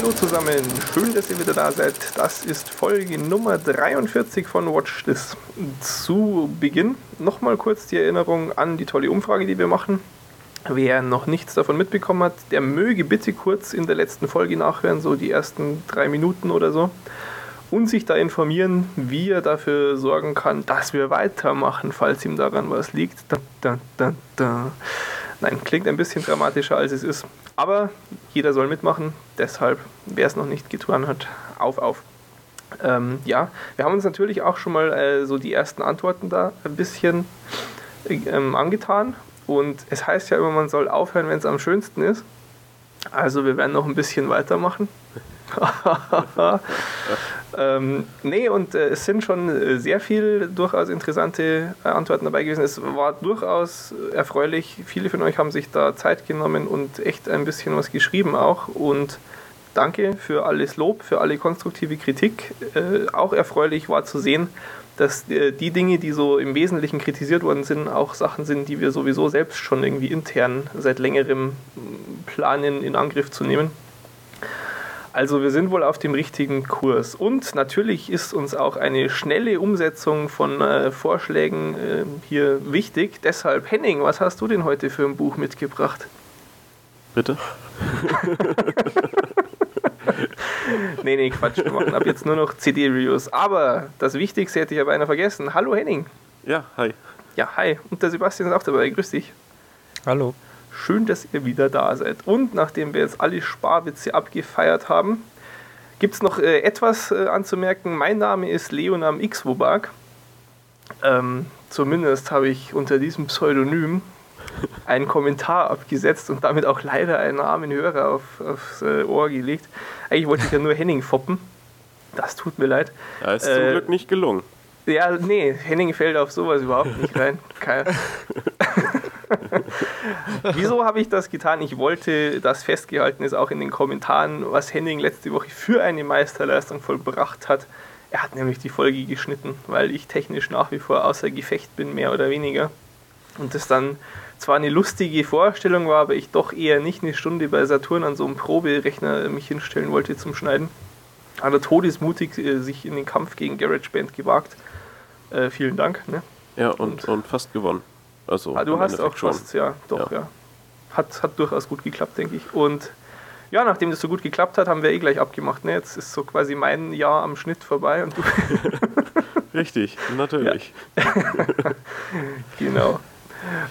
Hallo zusammen, schön, dass ihr wieder da seid. Das ist Folge Nummer 43 von Watch This. Zu Beginn nochmal kurz die Erinnerung an die tolle Umfrage, die wir machen. Wer noch nichts davon mitbekommen hat, der möge bitte kurz in der letzten Folge nachhören, so die ersten drei Minuten oder so, und sich da informieren, wie er dafür sorgen kann, dass wir weitermachen, falls ihm daran was liegt. Da, da, da, da. Nein, klingt ein bisschen dramatischer als es ist. Aber jeder soll mitmachen. Deshalb, wer es noch nicht getan hat, auf, auf. Ähm, ja, wir haben uns natürlich auch schon mal äh, so die ersten Antworten da ein bisschen ähm, angetan. Und es heißt ja immer, man soll aufhören, wenn es am schönsten ist. Also wir werden noch ein bisschen weitermachen. ähm, nee, und äh, es sind schon äh, sehr viele durchaus interessante äh, Antworten dabei gewesen. Es war durchaus erfreulich. Viele von euch haben sich da Zeit genommen und echt ein bisschen was geschrieben auch. Und danke für alles Lob, für alle konstruktive Kritik. Äh, auch erfreulich war zu sehen, dass äh, die Dinge, die so im Wesentlichen kritisiert worden sind, auch Sachen sind, die wir sowieso selbst schon irgendwie intern seit längerem planen, in Angriff zu nehmen. Also wir sind wohl auf dem richtigen Kurs. Und natürlich ist uns auch eine schnelle Umsetzung von äh, Vorschlägen äh, hier wichtig. Deshalb, Henning, was hast du denn heute für ein Buch mitgebracht? Bitte? nee, nee, Quatsch. Wir machen ab jetzt nur noch CD-Reviews. Aber das Wichtigste hätte ich aber einer vergessen. Hallo Henning. Ja, hi. Ja, hi. Und der Sebastian ist auch dabei. Grüß dich. Hallo. Schön, dass ihr wieder da seid. Und nachdem wir jetzt alle Sparwitze abgefeiert haben, gibt es noch äh, etwas äh, anzumerken. Mein Name ist Leonam Xwobag. Ähm, zumindest habe ich unter diesem Pseudonym einen Kommentar abgesetzt und damit auch leider einen armen Hörer auf, aufs äh, Ohr gelegt. Eigentlich wollte ich ja nur Henning foppen. Das tut mir leid. Ja, ist zum Äh, Glück nicht gelungen. Ja, nee, Henning fällt auf sowas überhaupt nicht rein. Kein Wieso habe ich das getan? Ich wollte, dass festgehalten ist, auch in den Kommentaren, was Henning letzte Woche für eine Meisterleistung vollbracht hat. Er hat nämlich die Folge geschnitten, weil ich technisch nach wie vor außer Gefecht bin, mehr oder weniger. Und das dann zwar eine lustige Vorstellung war, aber ich doch eher nicht eine Stunde bei Saturn an so einem Proberechner mich hinstellen wollte zum Schneiden. Hat er todesmutig äh, sich in den Kampf gegen GarageBand gewagt. Äh, vielen Dank. Ne? Ja, und, und fast gewonnen. Also, Ah, du hast auch Endeffekt schon. fast, ja, doch, ja. Ja. Hat, hat durchaus gut geklappt, denke ich. Und ja, nachdem das so gut geklappt hat, haben wir eh gleich abgemacht. Ne? Jetzt ist so quasi mein Jahr am Schnitt vorbei und du, Richtig, natürlich. genau.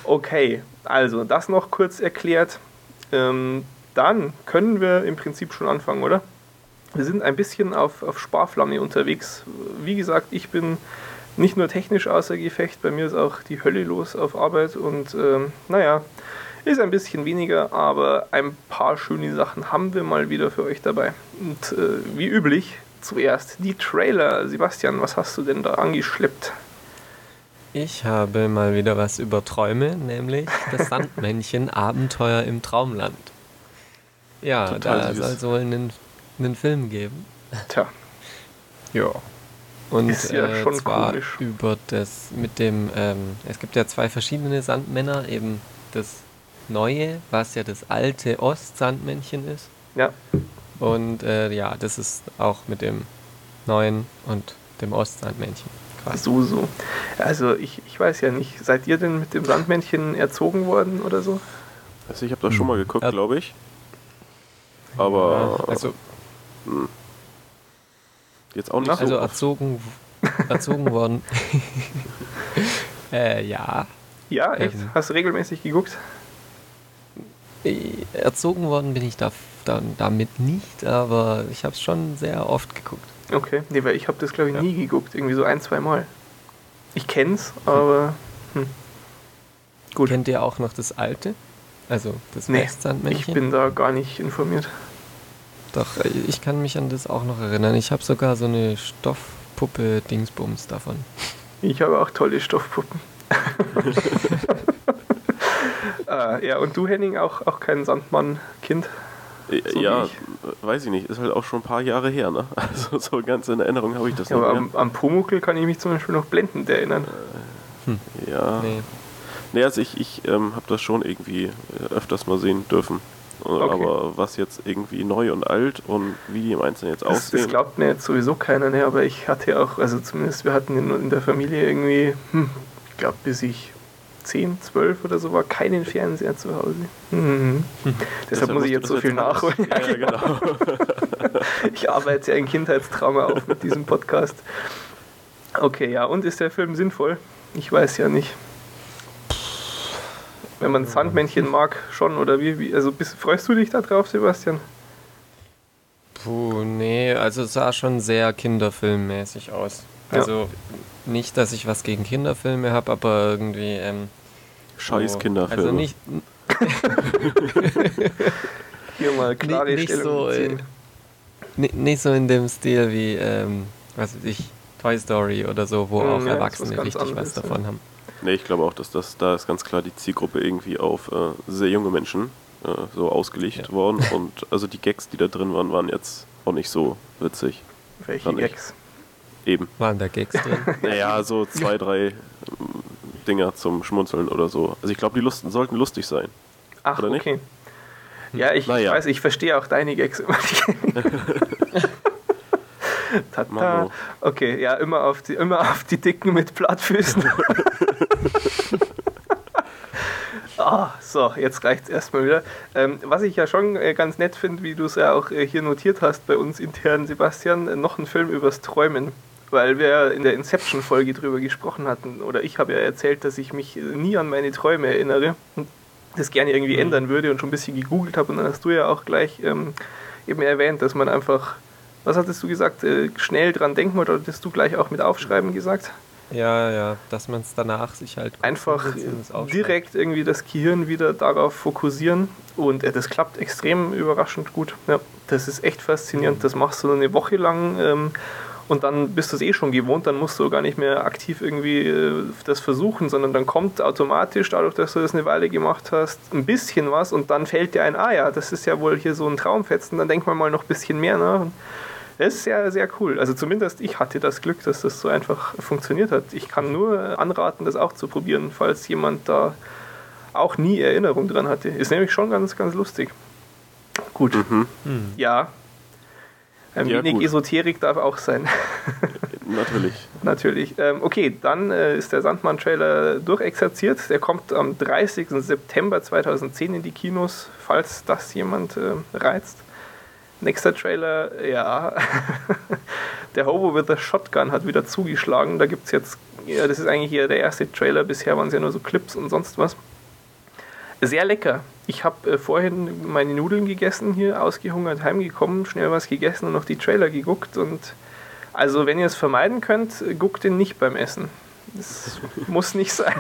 Okay, also das noch kurz erklärt. Ähm, dann können wir im Prinzip schon anfangen, oder? Wir sind ein bisschen auf, auf Sparflamme unterwegs. Wie gesagt, ich bin nicht nur technisch außer Gefecht, bei mir ist auch die Hölle los auf Arbeit und ähm, naja, ist ein bisschen weniger, aber ein paar schöne Sachen haben wir mal wieder für euch dabei. Und äh, wie üblich, zuerst die Trailer. Sebastian, was hast du denn da angeschleppt? Ich habe mal wieder was über Träume, nämlich das Sandmännchen Abenteuer im Traumland. Ja, Total da soll es wohl einen, einen Film geben. Tja, Ja. Und Ist ja äh, schon zwar komisch. über das mit dem, ähm, es gibt ja zwei verschiedene Sandmänner, eben das neue, was ja das alte Ostsandmännchen ist. ja, Und äh, ja, das ist auch mit dem neuen und dem Ostsandmännchen. Quasi. so, so. Also ich, ich weiß ja nicht, seid ihr denn mit dem Sandmännchen erzogen worden oder so? Also ich habe das schon mal geguckt, Ja. glaube ich. Aber Ja, also, jetzt auch nicht so. also oft. erzogen, erzogen worden. äh, ja. Ja, echt? Ähm. Hast du regelmäßig geguckt? Äh, Erzogen worden bin ich da, da, damit nicht, aber ich habe es schon sehr oft geguckt. Okay, nee, weil ich habe das glaube ich Ja. nie geguckt, irgendwie so ein, zwei Mal. Ich kenn's, aber hm. gut. Kennt ihr auch noch das alte? Also das Nee, Westsandmännchen? Ich bin da gar nicht informiert. Doch, äh, ich kann mich an das auch noch erinnern. Ich habe sogar so eine Stoffpuppe Dingsbums davon. Ich habe auch tolle Stoffpuppen. ah, ja, und du, Henning, auch, auch kein Sandmann-Kind? Äh, so ja, ich. weiß ich nicht. Ist halt auch schon ein paar Jahre her, ne? Also so ganz in Erinnerung habe ich das Ja, nicht aber mehr. am, am Pumuckl kann ich mich zum Beispiel noch blendend erinnern. Ja. Nee. Nee, also ich, ich ähm, habe das schon irgendwie äh, öfters mal sehen dürfen. Okay. Aber was jetzt irgendwie neu und alt und wie die im Einzelnen jetzt das, aussehen. Das glaubt mir jetzt sowieso keiner, ne? aber ich hatte auch, also zumindest wir hatten in, in der Familie irgendwie, hm, ich glaube bis ich 10, 12 oder so war, keinen Fernseher zu Hause. Mhm. Deshalb muss ich jetzt so viel nachholen. Ja, ja, genau. ich arbeite ja ein Kindheitstrauma auf mit diesem Podcast. Okay, ja, und ist der Film sinnvoll? Ich weiß ja nicht. Wenn man Sandmännchen mag, schon, oder wie? wie also bist, freust du dich da drauf, Sebastian? Puh, nee, also es sah schon sehr kinderfilmmäßig aus. Also ja. nicht, dass ich was gegen Kinderfilme habe, aber irgendwie. Ähm, Scheiß so, Kinderfilme. Also nicht. Hier mal klare nicht, nicht so, äh, nicht so in dem Stil wie, ähm, was weiß ich, Toy Story oder so, wo mhm, auch Erwachsene was richtig was davon ja. haben. Nee, ich glaube auch, dass das da ist ganz klar die Zielgruppe irgendwie auf äh, sehr junge Menschen äh, so ausgelegt ja. worden. Und also die Gags, die da drin waren, waren jetzt auch nicht so witzig. Welche Gags? Eben. Waren da Gags drin? naja, so zwei, drei ähm, Dinger zum Schmunzeln oder so. Also ich glaube, die Lust, sollten lustig sein. Ach, oder okay. Ja, ich, naja. ich weiß, ich verstehe auch deine Gags immer nicht. Tata. Okay, ja, immer auf die, immer auf die Dicken mit Plattfüßen. Ah, so, jetzt reicht es erstmal wieder. Ähm, was ich ja schon äh, ganz nett finde, wie du es ja auch äh, hier notiert hast bei uns intern, Sebastian, äh, noch ein Film übers Träumen. Weil wir in der Inception-Folge drüber gesprochen hatten, oder ich habe ja erzählt, dass ich mich nie an meine Träume erinnere und das gerne irgendwie mhm. ändern würde und schon ein bisschen gegoogelt habe. Und dann hast du ja auch gleich ähm, eben erwähnt, dass man einfach was hattest du gesagt? Äh, schnell dran denken oder hattest du gleich auch mit Aufschreiben gesagt? Ja, ja, dass man es danach sich halt einfach direkt irgendwie das Gehirn wieder darauf fokussieren und äh, das klappt extrem überraschend gut. Ja, das ist echt faszinierend. Das machst du eine Woche lang ähm, und dann bist du es eh schon gewohnt, dann musst du gar nicht mehr aktiv irgendwie äh, das versuchen, sondern dann kommt automatisch, dadurch, dass du das eine Weile gemacht hast, ein bisschen was und dann fällt dir ein, ah ja, das ist ja wohl hier so ein Traumfetzen, dann denk mal mal noch ein bisschen mehr nach. Das ist sehr, sehr cool. Also zumindest ich hatte das Glück, dass das so einfach funktioniert hat. Ich kann nur anraten, das auch zu probieren, falls jemand da auch nie Erinnerung dran hatte. Ist nämlich schon ganz, ganz lustig. Gut. Mhm. Hm. Ja. Ein ja, wenig gut. Esoterik darf auch sein. Natürlich. Natürlich. Ähm, okay, dann äh, ist der Sandmann-Trailer durchexerziert. Der kommt am 30. September 2010 in die Kinos, falls das jemand äh, reizt. Nächster Trailer, ja. der Hobo with the Shotgun hat wieder zugeschlagen. Da gibt es jetzt, ja, das ist eigentlich hier der erste Trailer. Bisher waren es ja nur so Clips und sonst was. Sehr lecker. Ich habe äh, vorhin meine Nudeln gegessen, hier ausgehungert heimgekommen, schnell was gegessen und noch die Trailer geguckt. Und also, wenn ihr es vermeiden könnt, guckt den nicht beim Essen. Das muss nicht sein.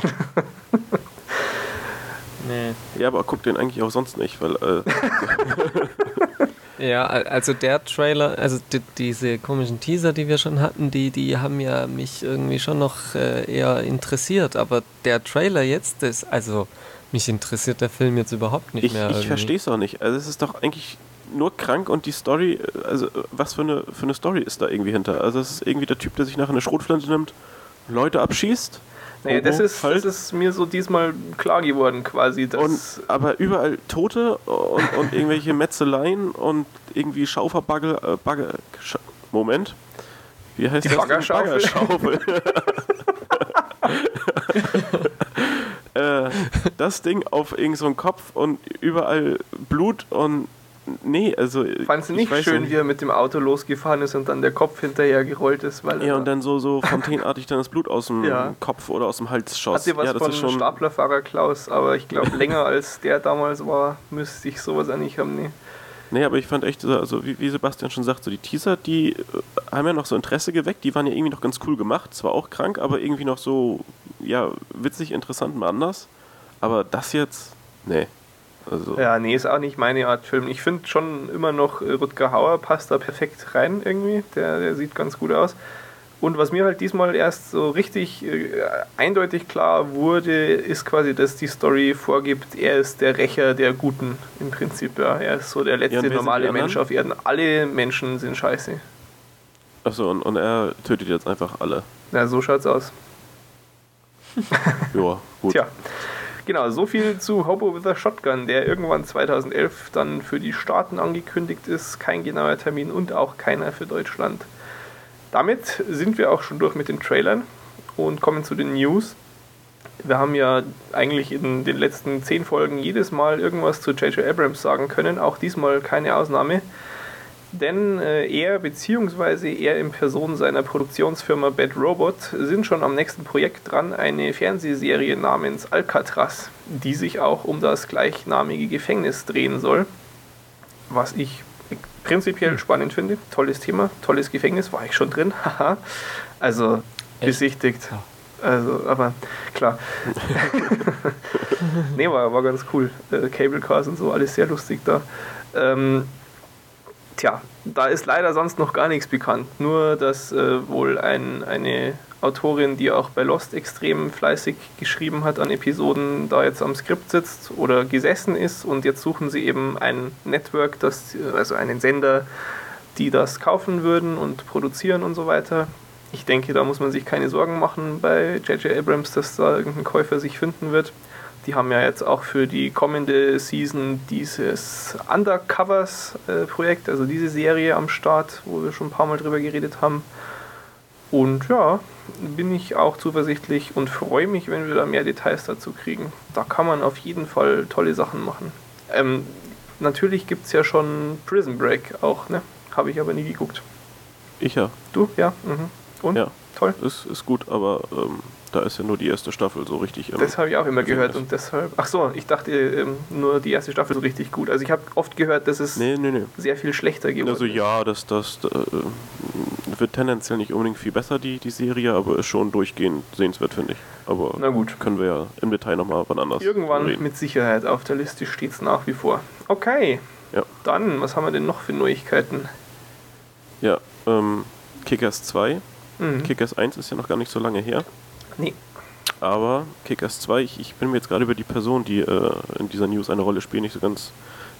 nee. Ja, aber guckt den eigentlich auch sonst nicht, weil. Äh, Ja, also der Trailer, also die, diese komischen Teaser, die wir schon hatten, die, die haben ja mich irgendwie schon noch äh, eher interessiert. Aber der Trailer jetzt, das, also mich interessiert der Film jetzt überhaupt nicht ich, mehr. Ich verstehe es auch nicht. Also es ist doch eigentlich nur krank und die Story, also was für eine, für eine Story ist da irgendwie hinter? Also es ist irgendwie der Typ, der sich nachher eine Schrotflinte nimmt, Leute abschießt naja, das ist, das ist mir so diesmal klar geworden quasi. und, aber überall Tote und, und irgendwelche Metzeleien und irgendwie Schauferbagge. Äh, Bagge, Scha Moment. Wie heißt Die das? Baggerschaufel. Baggerschaufel. äh, das Ding auf irgendeinen so Kopf und überall Blut und nee, also. Fandest du nicht schön, nicht. wie er mit dem Auto losgefahren ist und dann der Kopf hinterher gerollt ist? Weil ja, und dann so, so fontänenartig dann das Blut aus dem ja. Kopf oder aus dem Hals schoss. Hat dir was ja, das von ist schon Staplerfahrer Klaus, aber ich glaube, länger als der damals war, müsste ich sowas eigentlich haben, nee. Nee, aber ich fand echt, also wie, wie, Sebastian schon sagt, so die Teaser, die äh, haben ja noch so Interesse geweckt, die waren ja irgendwie noch ganz cool gemacht, zwar auch krank, aber irgendwie noch so, ja, witzig, interessant, mal anders. Aber das jetzt, nee. Also ja, nee, ist auch nicht meine Art Film. Ich finde schon immer noch, äh, Rutger Hauer passt da perfekt rein irgendwie. Der, der sieht ganz gut aus. Und was mir halt diesmal erst so richtig äh, eindeutig klar wurde, ist quasi, dass die Story vorgibt, er ist der Rächer der Guten im Prinzip. Ja. Er ist so der letzte ja, normale Mensch auf Erden. Alle Menschen sind scheiße. Achso, und, und er tötet jetzt einfach alle. Ja, so schaut's aus. ja, gut. Tja. Genau, so viel zu Hobo with a Shotgun, der irgendwann 2011 dann für die Staaten angekündigt ist. Kein genauer Termin und auch keiner für Deutschland. Damit sind wir auch schon durch mit den Trailern und kommen zu den News. Wir haben ja eigentlich in den letzten zehn Folgen jedes Mal irgendwas zu J.J. Abrams sagen können, auch diesmal keine Ausnahme. Denn äh, er bzw. er in Person seiner Produktionsfirma Bad Robot sind schon am nächsten Projekt dran, eine Fernsehserie namens Alcatraz, die sich auch um das gleichnamige Gefängnis drehen soll. Was ich prinzipiell spannend finde. Tolles Thema, tolles Gefängnis, war ich schon drin. Haha. also besichtigt. Also, aber klar. nee, war, war ganz cool. Äh, Cable Cars und so, alles sehr lustig da. Ähm, tja, da ist leider sonst noch gar nichts bekannt. Nur, dass äh, wohl ein, eine Autorin, die auch bei Lost extrem fleißig geschrieben hat an Episoden, da jetzt am Skript sitzt oder gesessen ist und jetzt suchen sie eben ein Network, das, also einen Sender, die das kaufen würden und produzieren und so weiter. Ich denke, da muss man sich keine Sorgen machen bei J.J. Abrams, dass da irgendein Käufer sich finden wird. Die haben ja jetzt auch für die kommende Season dieses Undercovers-Projekt, äh, also diese Serie am Start, wo wir schon ein paar Mal drüber geredet haben. Und ja, bin ich auch zuversichtlich und freue mich, wenn wir da mehr Details dazu kriegen. Da kann man auf jeden Fall tolle Sachen machen. Ähm, natürlich gibt es ja schon Prison Break auch, ne? Habe ich aber nie geguckt. Ich ja. Du? Ja. Mhm. Und? Ja. Toll. Ist, ist gut, aber ähm, da ist ja nur die erste Staffel so richtig. das habe ich auch immer gehört und deshalb. Ach so, ich dachte ähm, nur die erste Staffel so richtig gut. Also ich habe oft gehört, dass es nee, nee, nee. sehr viel schlechter geworden Also ja, das, das äh, wird tendenziell nicht unbedingt viel besser, die, die Serie, aber ist schon durchgehend sehenswert, finde ich. Aber Na gut. können wir ja im Detail nochmal wann anders Irgendwann reden. mit Sicherheit auf der Liste steht es nach wie vor. Okay. Ja. Dann, was haben wir denn noch für Neuigkeiten? Ja, ähm, Kickers 2. Mhm. Kickers 1 ist ja noch gar nicht so lange her. Nee. Aber Kickers 2, ich, ich bin mir jetzt gerade über die Person, die äh, in dieser News eine Rolle spielt, nicht so ganz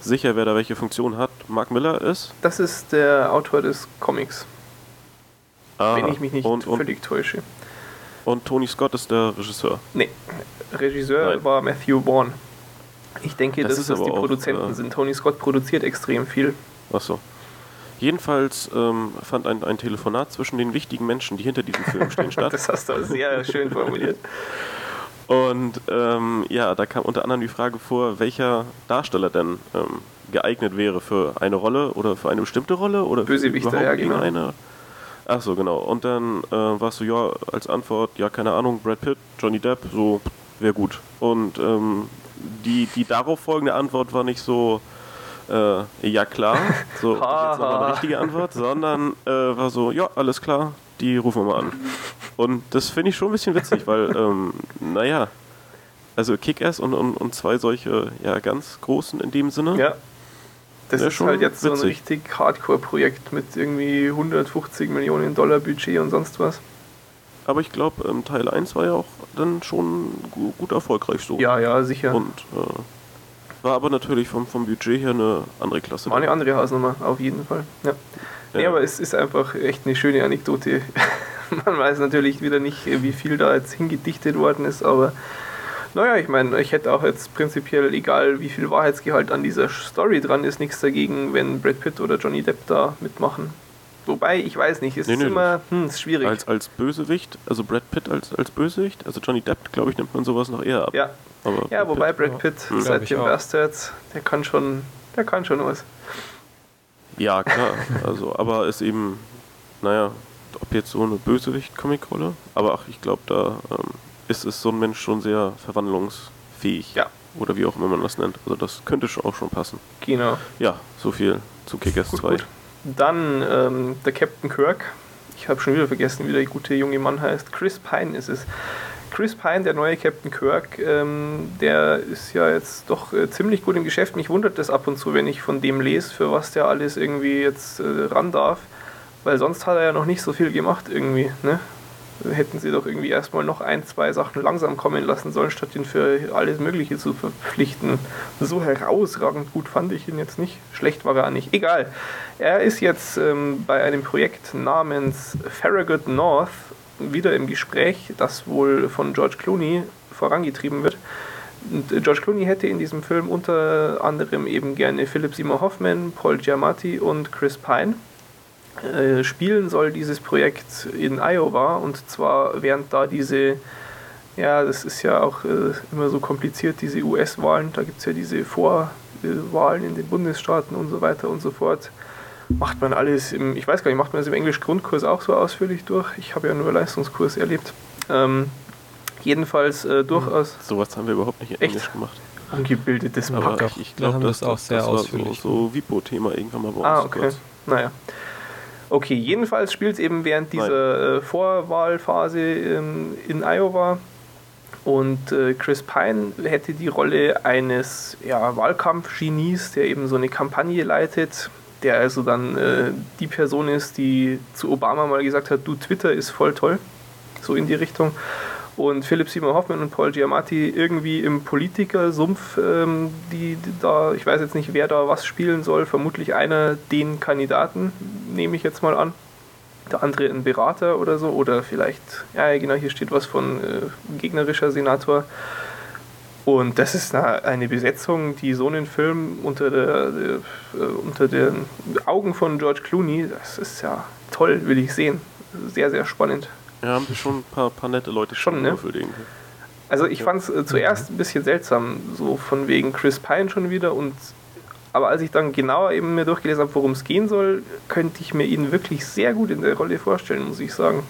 sicher, wer da welche Funktion hat. Mark Miller ist? Das ist der Autor des Comics. Ah, wenn ich mich nicht und, völlig und, täusche. Und Tony Scott ist der Regisseur? Nee, Regisseur Nein. war Matthew Bourne. Ich denke, das dass das die auch, Produzenten äh, sind. Tony Scott produziert extrem viel. Achso. Jedenfalls ähm, fand ein, ein Telefonat zwischen den wichtigen Menschen, die hinter diesem Film stehen, statt. das hast du sehr schön formuliert. Und ähm, ja, da kam unter anderem die Frage vor, welcher Darsteller denn ähm, geeignet wäre für eine Rolle oder für eine bestimmte Rolle oder Bösewichter, ja, genau. eine. Ach so, genau. Und dann äh, warst du ja als Antwort, ja, keine Ahnung, Brad Pitt, Johnny Depp, so wäre gut. Und ähm, die, die darauf folgende Antwort war nicht so, äh, ja klar, so jetzt nochmal eine richtige Antwort, sondern äh, war so, ja, alles klar, die rufen wir mal an. Und das finde ich schon ein bisschen witzig, weil, ähm, naja, also Kick-Ass und, und, und zwei solche, ja, ganz großen in dem Sinne. Ja. Das ist halt jetzt witzig. so ein richtig Hardcore-Projekt mit irgendwie 150 Millionen Dollar Budget und sonst was. Aber ich glaube, ähm, Teil 1 war ja auch dann schon gut, gut erfolgreich so. Ja, ja, sicher. Und äh, war aber natürlich vom, vom Budget her eine andere Klasse. War eine andere Hausnummer, auf jeden Fall. Ja. ja. Nee, aber es ist einfach echt eine schöne Anekdote. Man weiß natürlich wieder nicht, wie viel da jetzt hingedichtet worden ist, aber naja, ich meine, ich hätte auch jetzt prinzipiell, egal wie viel Wahrheitsgehalt an dieser Story dran ist, nichts dagegen, wenn Brad Pitt oder Johnny Depp da mitmachen. Wobei, ich weiß nicht, es nee, ist nee, immer hm, ist schwierig. Als, als Bösewicht, also Brad Pitt als, als Bösewicht, also Johnny Depp, glaube ich, nimmt man sowas noch eher ab. Ja, aber ja wobei Pitt, Brad Pitt ja. seit dem Bastards, der kann schon, der kann schon was. Ja, klar, also, aber ist eben, naja, ob jetzt so eine Bösewicht-Comic-Rolle, aber ach, ich glaube, da ähm, ist, ist so ein Mensch schon sehr verwandlungsfähig. Ja. Oder wie auch immer man das nennt. Also das könnte schon auch schon passen. Genau. Ja, so viel zu Kickers 2. Gut. Dann ähm, der Captain Kirk. Ich habe schon wieder vergessen, wie der gute junge Mann heißt. Chris Pine ist es. Chris Pine, der neue Captain Kirk, ähm, der ist ja jetzt doch äh, ziemlich gut im Geschäft. Mich wundert das ab und zu, wenn ich von dem lese, für was der alles irgendwie jetzt äh, ran darf. Weil sonst hat er ja noch nicht so viel gemacht irgendwie. Ne? Hätten sie doch irgendwie erstmal noch ein, zwei Sachen langsam kommen lassen sollen, statt ihn für alles Mögliche zu verpflichten. So herausragend gut fand ich ihn jetzt nicht. Schlecht war er auch nicht. Egal. Er ist jetzt ähm, bei einem Projekt namens Farragut North wieder im Gespräch, das wohl von George Clooney vorangetrieben wird. Und äh, George Clooney hätte in diesem Film unter anderem eben gerne Philip Seymour Hoffman, Paul Giamatti und Chris Pine. Äh, spielen soll dieses Projekt in Iowa und zwar während da diese, ja, das ist ja auch äh, immer so kompliziert, diese US-Wahlen, da gibt es ja diese Vorwahlen in den Bundesstaaten und so weiter und so fort. Macht man alles im, ich weiß gar nicht, macht man das im Englisch-Grundkurs auch so ausführlich durch? Ich habe ja nur Leistungskurs erlebt. Ähm, jedenfalls äh, durchaus. Sowas haben wir überhaupt nicht in Echt? Englisch gemacht. Ungebildetes Aber Pack. ich, ich glaube, das auch sehr das war ausführlich so, so Vipo-Thema irgendwann mal bei uns. Ah, okay. kurz. Naja. Okay, jedenfalls spielt es eben während dieser äh, Vorwahlphase ähm, in Iowa. Und äh, Chris Pine hätte die Rolle eines ja, Wahlkampfgenies, der eben so eine Kampagne leitet, der also dann äh, die Person ist, die zu Obama mal gesagt hat, du Twitter ist voll toll. So in die Richtung. Und Philip Seymour Hoffman und Paul Giamatti irgendwie im Politikersumpf, ähm, die, da, ich weiß jetzt nicht, wer da was spielen soll, vermutlich einer den Kandidaten, nehme ich jetzt mal an. Der andere ein Berater oder so, oder vielleicht, ja genau, hier steht was von äh, gegnerischer Senator. Und das ist eine, eine Besetzung, die so einen Film unter, der, äh, unter den Augen von George Clooney, das ist ja toll, will ich sehen. Sehr, sehr spannend. Ja, haben wir schon ein paar, paar nette Leute Schon, ne? für irgendwie. Also ich fand es äh, zuerst ein bisschen seltsam, so von wegen Chris Pine schon wieder und aber als ich dann genauer eben mir durchgelesen habe, worum es gehen soll, könnte ich mir ihn wirklich sehr gut in der Rolle vorstellen, muss ich sagen.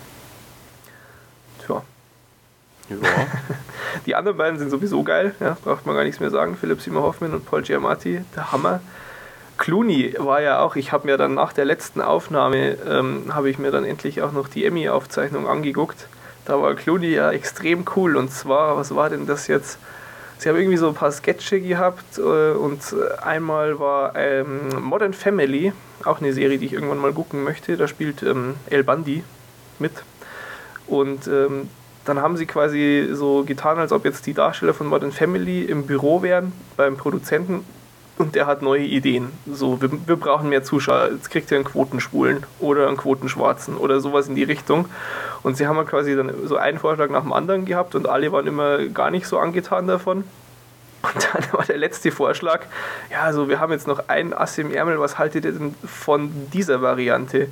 Tja, Ja. die anderen beiden sind sowieso geil, ja, braucht man gar nichts mehr sagen. Philipp Seymour Hoffman und Paul Giamatti, der Hammer. Clooney war ja auch, ich habe mir dann nach der letzten Aufnahme, ähm, habe ich mir dann endlich auch noch die Emmy-Aufzeichnung angeguckt. Da war Clooney ja extrem cool und zwar, was war denn das jetzt? Sie haben irgendwie so ein paar Sketche gehabt äh, und einmal war ähm, Modern Family, auch eine Serie, die ich irgendwann mal gucken möchte. Da spielt ähm, El Bundy mit. Und ähm, dann haben sie quasi so getan, als ob jetzt die Darsteller von Modern Family im Büro wären beim Produzenten und der hat neue Ideen. So, wir, wir brauchen mehr Zuschauer. Jetzt kriegt ihr einen Quotenschwulen oder einen Quotenschwarzen oder sowas in die Richtung. Und sie haben halt quasi dann so einen Vorschlag nach dem anderen gehabt und alle waren immer gar nicht so angetan davon. Und dann war der letzte Vorschlag, ja, also wir haben jetzt noch ein Ass im Ärmel, was haltet ihr denn von dieser Variante?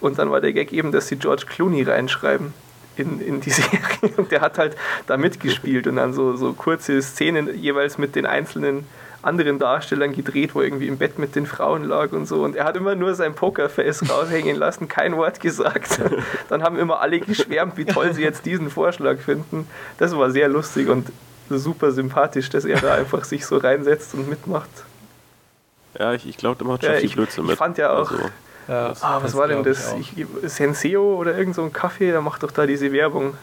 Und dann war der Gag eben, dass sie George Clooney reinschreiben in, in die Serie. Und der hat halt da mitgespielt und dann so, so kurze Szenen jeweils mit den einzelnen anderen Darstellern gedreht, wo er irgendwie im Bett mit den Frauen lag und so. Und er hat immer nur sein Pokerface raushängen lassen, kein Wort gesagt. Dann haben immer alle geschwärmt, wie toll sie jetzt diesen Vorschlag finden. Das war sehr lustig und super sympathisch, dass er da einfach sich so reinsetzt und mitmacht. ja, ich, ich glaube, da macht schon Ja, viel ich- Blödsinn ich mit. fand ja auch- Also, Ja, Ah, was war denn das? ich. Ich, Senseo oder irgend so ein Kaffee, der macht doch da diese Werbung.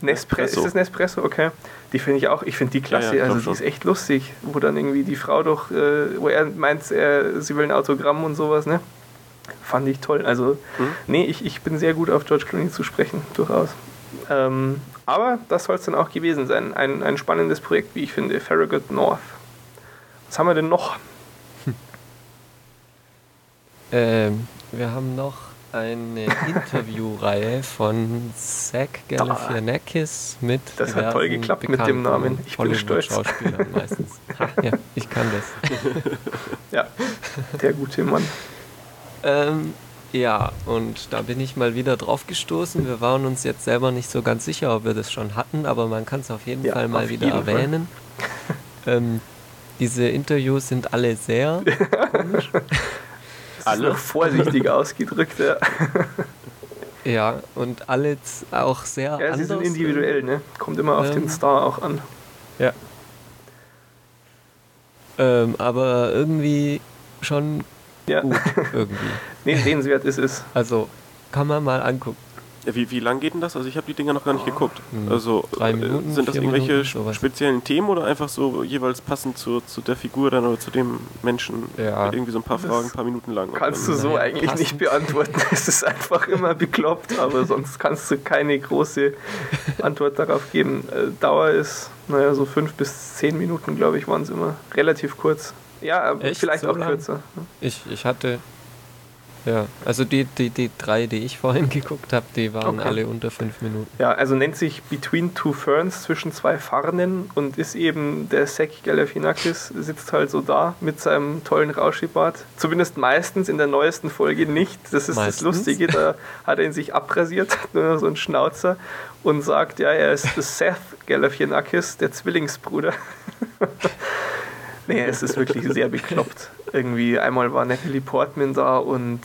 Nespresso. Ist das Nespresso? Okay. Die finde ich auch, ich finde die klasse, Ja, ja, also die ist echt lustig, wo dann irgendwie die Frau doch, äh, wo er meint, er, sie will ein Autogramm und sowas, ne? Fand ich toll. Also, Hm? nee, ich, ich bin sehr gut auf George Clooney zu sprechen, durchaus. Ähm, aber das soll es dann auch gewesen sein. Ein, ein spannendes Projekt, wie ich finde, Farragut North. Was haben wir denn noch? Ähm, wir haben noch eine Interviewreihe von Zach Galifianakis mit Das hat toll geklappt mit dem Namen. Ich bin stolz. Hollywood-Schauspielern meistens. Ja, ich kann das. Ja, der gute Mann. Ähm, ja, und da bin ich mal wieder drauf gestoßen. Wir waren uns jetzt selber nicht so ganz sicher, ob wir das schon hatten, aber man kann es auf jeden Ja, Fall mal wieder erwähnen. ähm, diese Interviews sind alle sehr komisch. Alle vorsichtig ausgedrückt, ja. Ja, und alle auch sehr Ja, sie anders. sind individuell, ne? Kommt immer auf den Ähm, Star auch an. Ja. Ähm, aber irgendwie schon Ja. gut, irgendwie. Nee, sehenswert ist es. Also, kann man mal angucken. Wie, wie lang geht denn das? Also ich habe die Dinger noch gar nicht geguckt. Hm, Also drei äh, Minuten, sind das irgendwelche Minuten, speziellen Themen oder einfach so jeweils passend zu, zu der Figur dann oder zu dem Menschen? Ja. Mit irgendwie so ein paar Das Fragen, ein paar Minuten lang. Kannst du so Naja, eigentlich passend. nicht beantworten. Es ist einfach immer bekloppt, aber sonst kannst du keine große Antwort darauf geben. Äh, Dauer ist, naja, so fünf bis zehn Minuten, glaube ich, waren es immer. Relativ kurz. Ja, aber Echt? vielleicht So auch lang? kürzer. Ich, ich hatte Ja, also die, die, die drei, die ich vorhin geguckt habe, die waren okay. alle unter fünf Minuten. Ja, also nennt sich Between Two Ferns, zwischen zwei Farnen und ist eben der Sek Galifianakis, sitzt halt so da mit seinem tollen Rauschibart. Zumindest meistens in der neuesten Folge nicht. Das ist meistens. das Lustige, da hat er ihn sich abrasiert, nur so ein Schnauzer und sagt, ja, er ist Seth Galifianakis, der Zwillingsbruder. nee, es ist wirklich sehr bekloppt. Irgendwie einmal war Natalie Portman da und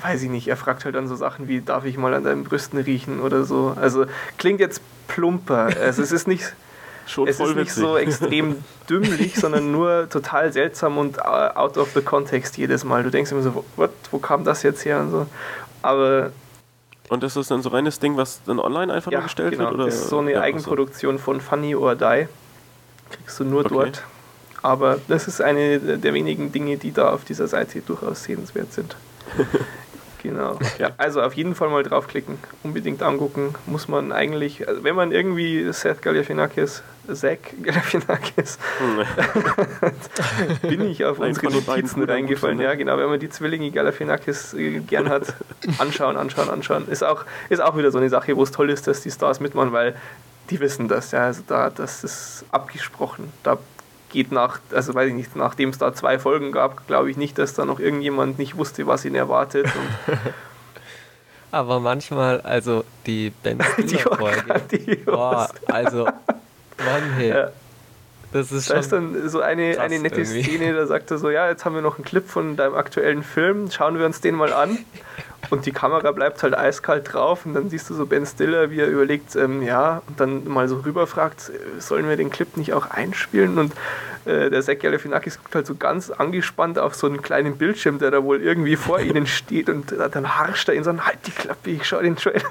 weiß ich nicht, er fragt halt dann so Sachen wie, darf ich mal an deinen Brüsten riechen oder so. Also klingt jetzt plumper. Also es ist nicht, Schon es ist nicht so extrem dümmlich, sondern nur total seltsam und out of the context jedes Mal. Du denkst immer so, what, wo kam das jetzt her und so. Aber und ist das dann so reines Ding, was dann online einfach ja, nur gestellt genau. wird? Oder? Das ist so eine ja, Eigenproduktion von Funny or Die. Kriegst du nur okay. dort. Aber das ist eine der wenigen Dinge, die da auf dieser Seite durchaus sehenswert sind. genau. Ja, also auf jeden Fall mal draufklicken, unbedingt angucken. Muss man eigentlich, also wenn man irgendwie Seth Galifianakis, Zach Galifianakis, bin ich auf Nein, unsere Notizen reingefallen. Ja, genau. Wenn man die Zwillinge Galifianakis äh, gern hat, anschauen, anschauen, anschauen. Ist auch, ist auch wieder so eine Sache, wo es toll ist, dass die Stars mitmachen, weil die wissen das. Ja, also da, das ist abgesprochen. Da geht nach, also weiß ich nicht, nachdem es da zwei Folgen gab, glaube ich nicht, dass da noch irgendjemand nicht wusste, was ihn erwartet. Aber manchmal, also die Ben Stiller-Folge, boah, also, Mann, hey. Ja. Das ist da ist dann so eine, eine nette irgendwie. Szene, da sagt er so, ja, jetzt haben wir noch einen Clip von deinem aktuellen Film, schauen wir uns den mal an. Und die Kamera bleibt halt eiskalt drauf und dann siehst du so Ben Stiller, wie er überlegt, ähm, ja, und dann mal so rüberfragt, äh, sollen wir den Clip nicht auch einspielen? Und äh, der Zack Galifianakis guckt halt so ganz angespannt auf so einen kleinen Bildschirm, der da wohl irgendwie vor ihnen steht und dann harscht er ihn so, halt die Klappe, ich schau den Trailer.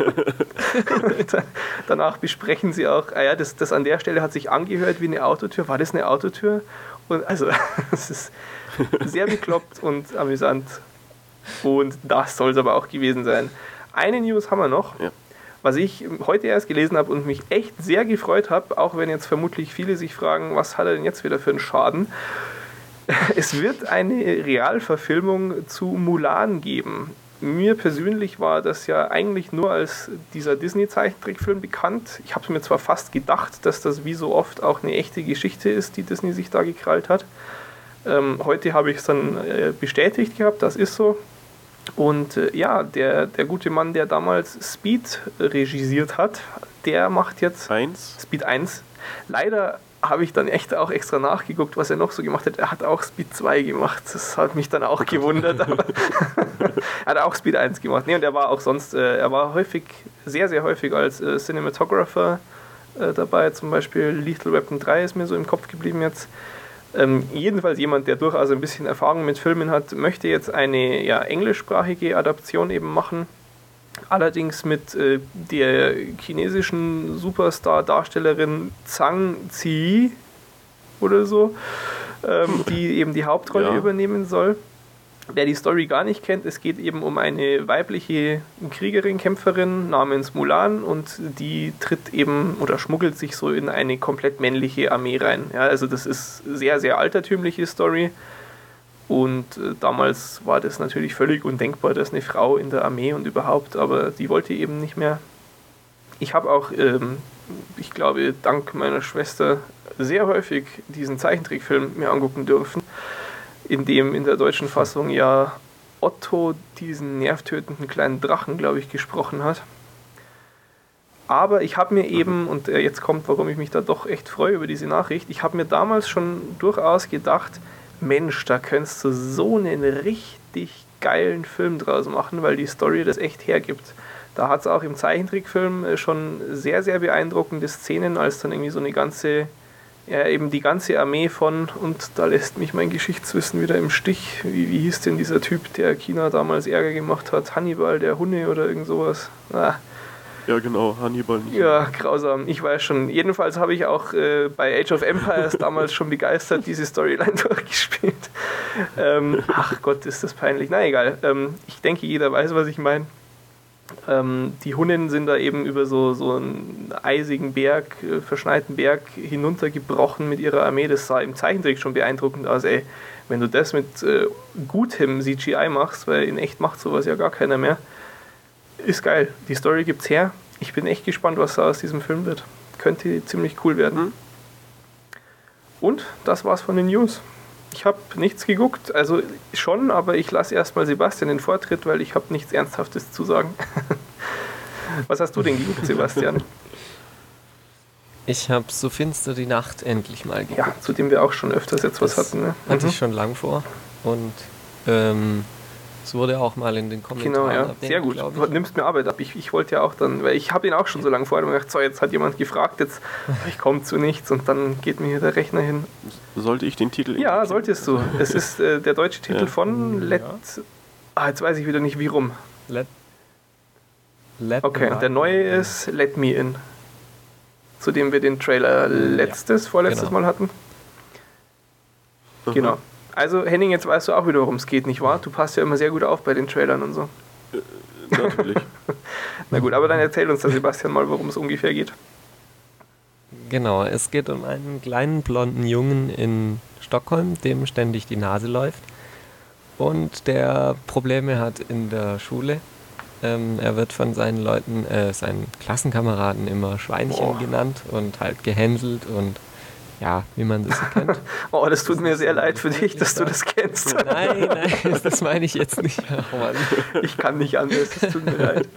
danach besprechen sie auch, ah ja, das, das an der Stelle hat sich angehört wie eine Autotür. War das eine Autotür? Und also, es ist sehr bekloppt und amüsant. Und das soll es aber auch gewesen sein. Eine News haben wir noch. Ja. Was ich heute erst gelesen habe und mich echt sehr gefreut habe, auch wenn jetzt vermutlich viele sich fragen, was hat er denn jetzt wieder für einen Schaden? Es wird eine Realverfilmung zu Mulan geben. Mir persönlich war das ja eigentlich nur als dieser Disney-Zeichentrickfilm bekannt. Ich habe mir zwar fast gedacht, dass das wie so oft auch eine echte Geschichte ist, die Disney sich da gekrallt hat. Ähm, heute habe ich es dann äh, bestätigt gehabt, das ist so. Und äh, ja, der, der gute Mann, der damals Speed regisiert hat, der macht jetzt eins. Speed 1. Leider habe ich dann echt auch extra nachgeguckt, was er noch so gemacht hat. Er hat auch Speed 2 gemacht. Das hat mich dann auch gewundert. er hat auch Speed 1 gemacht. Nee, und er war auch sonst, äh, er war häufig, sehr, sehr häufig als äh, Cinematographer äh, dabei. Zum Beispiel Lethal Weapon 3 ist mir so im Kopf geblieben jetzt. Ähm, jedenfalls jemand, der durchaus ein bisschen Erfahrung mit Filmen hat, möchte jetzt eine ja, englischsprachige Adaption eben machen allerdings mit äh, der chinesischen Superstar-Darstellerin Zhang Zi oder so, ähm, die eben die Hauptrolle ja. übernehmen soll. Wer die Story gar nicht kennt, es geht eben um eine weibliche Kriegerin, Kämpferin namens Mulan und die tritt eben oder schmuggelt sich so in eine komplett männliche Armee rein. Ja, also das ist sehr, sehr altertümliche Story und äh, damals war das natürlich völlig undenkbar, dass eine Frau in der Armee und überhaupt, aber die wollte eben nicht mehr. Ich habe auch, ähm, ich glaube, dank meiner Schwester sehr häufig diesen Zeichentrickfilm mir angucken dürfen, in dem in der deutschen Fassung ja Otto diesen nervtötenden kleinen Drachen, glaube ich, gesprochen hat. Aber ich habe mir eben, und äh, jetzt kommt, warum ich mich da doch echt freue über diese Nachricht, ich habe mir damals schon durchaus gedacht, Mensch, da könntest du so einen richtig geilen Film draus machen, weil die Story das echt hergibt. Da hat es auch im Zeichentrickfilm äh, schon sehr, sehr beeindruckende Szenen, als dann irgendwie so eine ganze, ja, eben die ganze Armee von, und da lässt mich mein Geschichtswissen wieder im Stich. Wie, wie hieß denn dieser Typ, der China damals Ärger gemacht hat? Hannibal, der Hunde oder irgend sowas? Ah, ja, genau, Hannibal nicht. Ja, grausam. Ich weiß schon. Jedenfalls habe ich auch äh, bei Age of Empires damals schon begeistert diese Storyline durchgespielt. Ähm, ach Gott, ist das peinlich. Na egal. Ähm, ich denke, jeder weiß, was ich meine. Ähm, die Hunnen sind da eben über so, so einen eisigen Berg, äh, verschneiten Berg hinuntergebrochen mit ihrer Armee. Das sah im Zeichentrick schon beeindruckend aus. Ey, wenn du das mit äh, gutem CGI machst, weil in echt macht sowas ja gar keiner mehr, ist geil. Die Story gibt's her. Ich bin echt gespannt, was da aus diesem Film wird. Könnte ziemlich cool werden. Mhm. Und das war's von den News. Ich habe nichts geguckt, also schon, aber ich lasse erstmal Sebastian den Vortritt, weil ich habe nichts Ernsthaftes zu sagen. Was hast du denn geguckt, Sebastian? Ich habe so finster die Nacht endlich mal geguckt. Ja, zu dem wir auch schon öfters jetzt was Das hatten. Ne? Hatte Mhm. ich schon lang vor. Und ähm, es wurde auch mal in den Kommentaren Genau, ja. erwähnt, Sehr gut. Du ich. nimmst mir Arbeit ab. Ich, ich wollte ja auch dann, weil ich habe ihn auch schon so lange vorher und gedacht, so, jetzt hat jemand gefragt, jetzt ich komme zu nichts und dann geht mir hier der Rechner hin. Sollte ich den Titel Ja, solltest du. Es ist äh, der deutsche Titel Ja. von Let. Ah, jetzt weiß ich wieder nicht, wie rum. Let, let Okay, the und der neue ist Let Me In. Zu dem wir den Trailer letztes, vorletztes genau. Mal hatten. Mhm. Genau. Also Henning, jetzt weißt du auch wieder, worum es geht, nicht wahr? Du passt ja immer sehr gut auf bei den Trailern und so. Natürlich. Na gut, aber dann erzähl uns da Sebastian mal, worum es ungefähr geht. Genau, es geht um einen kleinen blonden Jungen in Stockholm, dem ständig die Nase läuft und der Probleme hat in der Schule. Ähm, er wird von seinen Leuten, äh, seinen Klassenkameraden immer Schweinchen Boah. genannt und halt gehänselt und ja, wie man das so kennt. Oh, das tut mir sehr leid für dich, dass du das kennst. nein, nein, das meine ich jetzt nicht. Oh Mann. Ich kann nicht anders, es tut mir leid.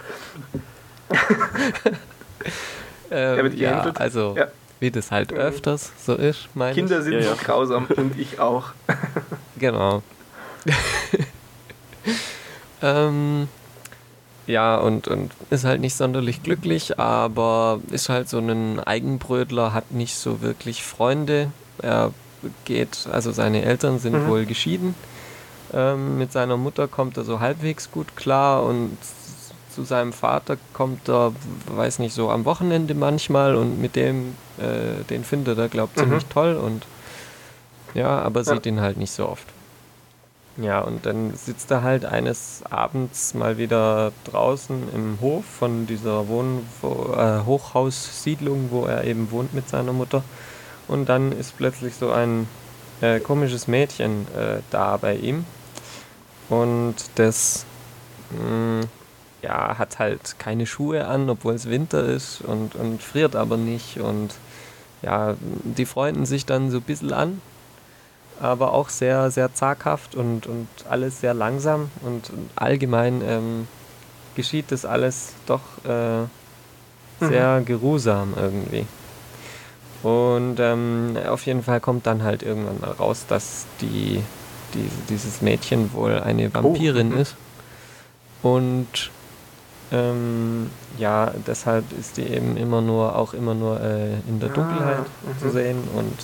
Ähm, ja, also Ja. wie das halt Mhm. öfters so ist, meine Kinder ich. sind Ja, ja. grausam und ich auch. Genau. ähm, ja, und, und ist halt nicht sonderlich glücklich, aber ist halt so ein Eigenbrötler, hat nicht so wirklich Freunde. Er geht, also seine Eltern sind Mhm. wohl geschieden. Ähm, mit seiner Mutter kommt er so halbwegs gut klar und zu seinem Vater kommt er, weiß nicht, so am Wochenende manchmal und mit dem, äh, den findet er, glaubt Mhm. ziemlich toll und ja, aber Ja. sieht ihn halt nicht so oft. Ja, und dann sitzt er halt eines Abends mal wieder draußen im Hof von dieser Wohn wo, äh, Hochhaussiedlung, wo er eben wohnt mit seiner Mutter. Und dann ist plötzlich so ein äh, komisches Mädchen äh, da bei ihm. Und das mh, ja, hat halt keine Schuhe an, obwohl es Winter ist und, und friert aber nicht. Und ja, die freunden sich dann so ein bisschen an aber auch sehr, sehr zaghaft und, und alles sehr langsam und allgemein ähm, geschieht das alles doch äh, sehr geruhsam irgendwie. Und ähm, auf jeden Fall kommt dann halt irgendwann mal raus, dass die, die, dieses Mädchen wohl eine Vampirin mhm. ist. Und ähm, ja, deshalb ist die eben immer nur, auch immer nur äh, in der Ah, Dunkelheit mhm. zu sehen. Und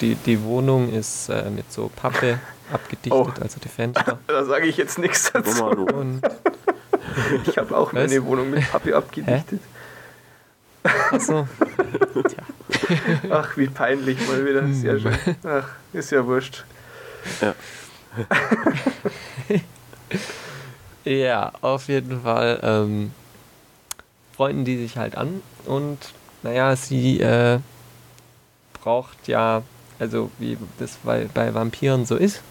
die, die Wohnung ist äh, mit so Pappe abgedichtet, Oh. also die Fenster. Da sage ich jetzt nichts dazu. Und Ich habe auch Was? meine Wohnung mit Papi abgedichtet. achso, Ach, wie peinlich mal wieder. Sehr schön. Ach, ist ja wurscht. ja, auf jeden Fall ähm, freunden die sich halt an und naja, sie äh, braucht ja, also wie das bei, bei Vampiren so ist,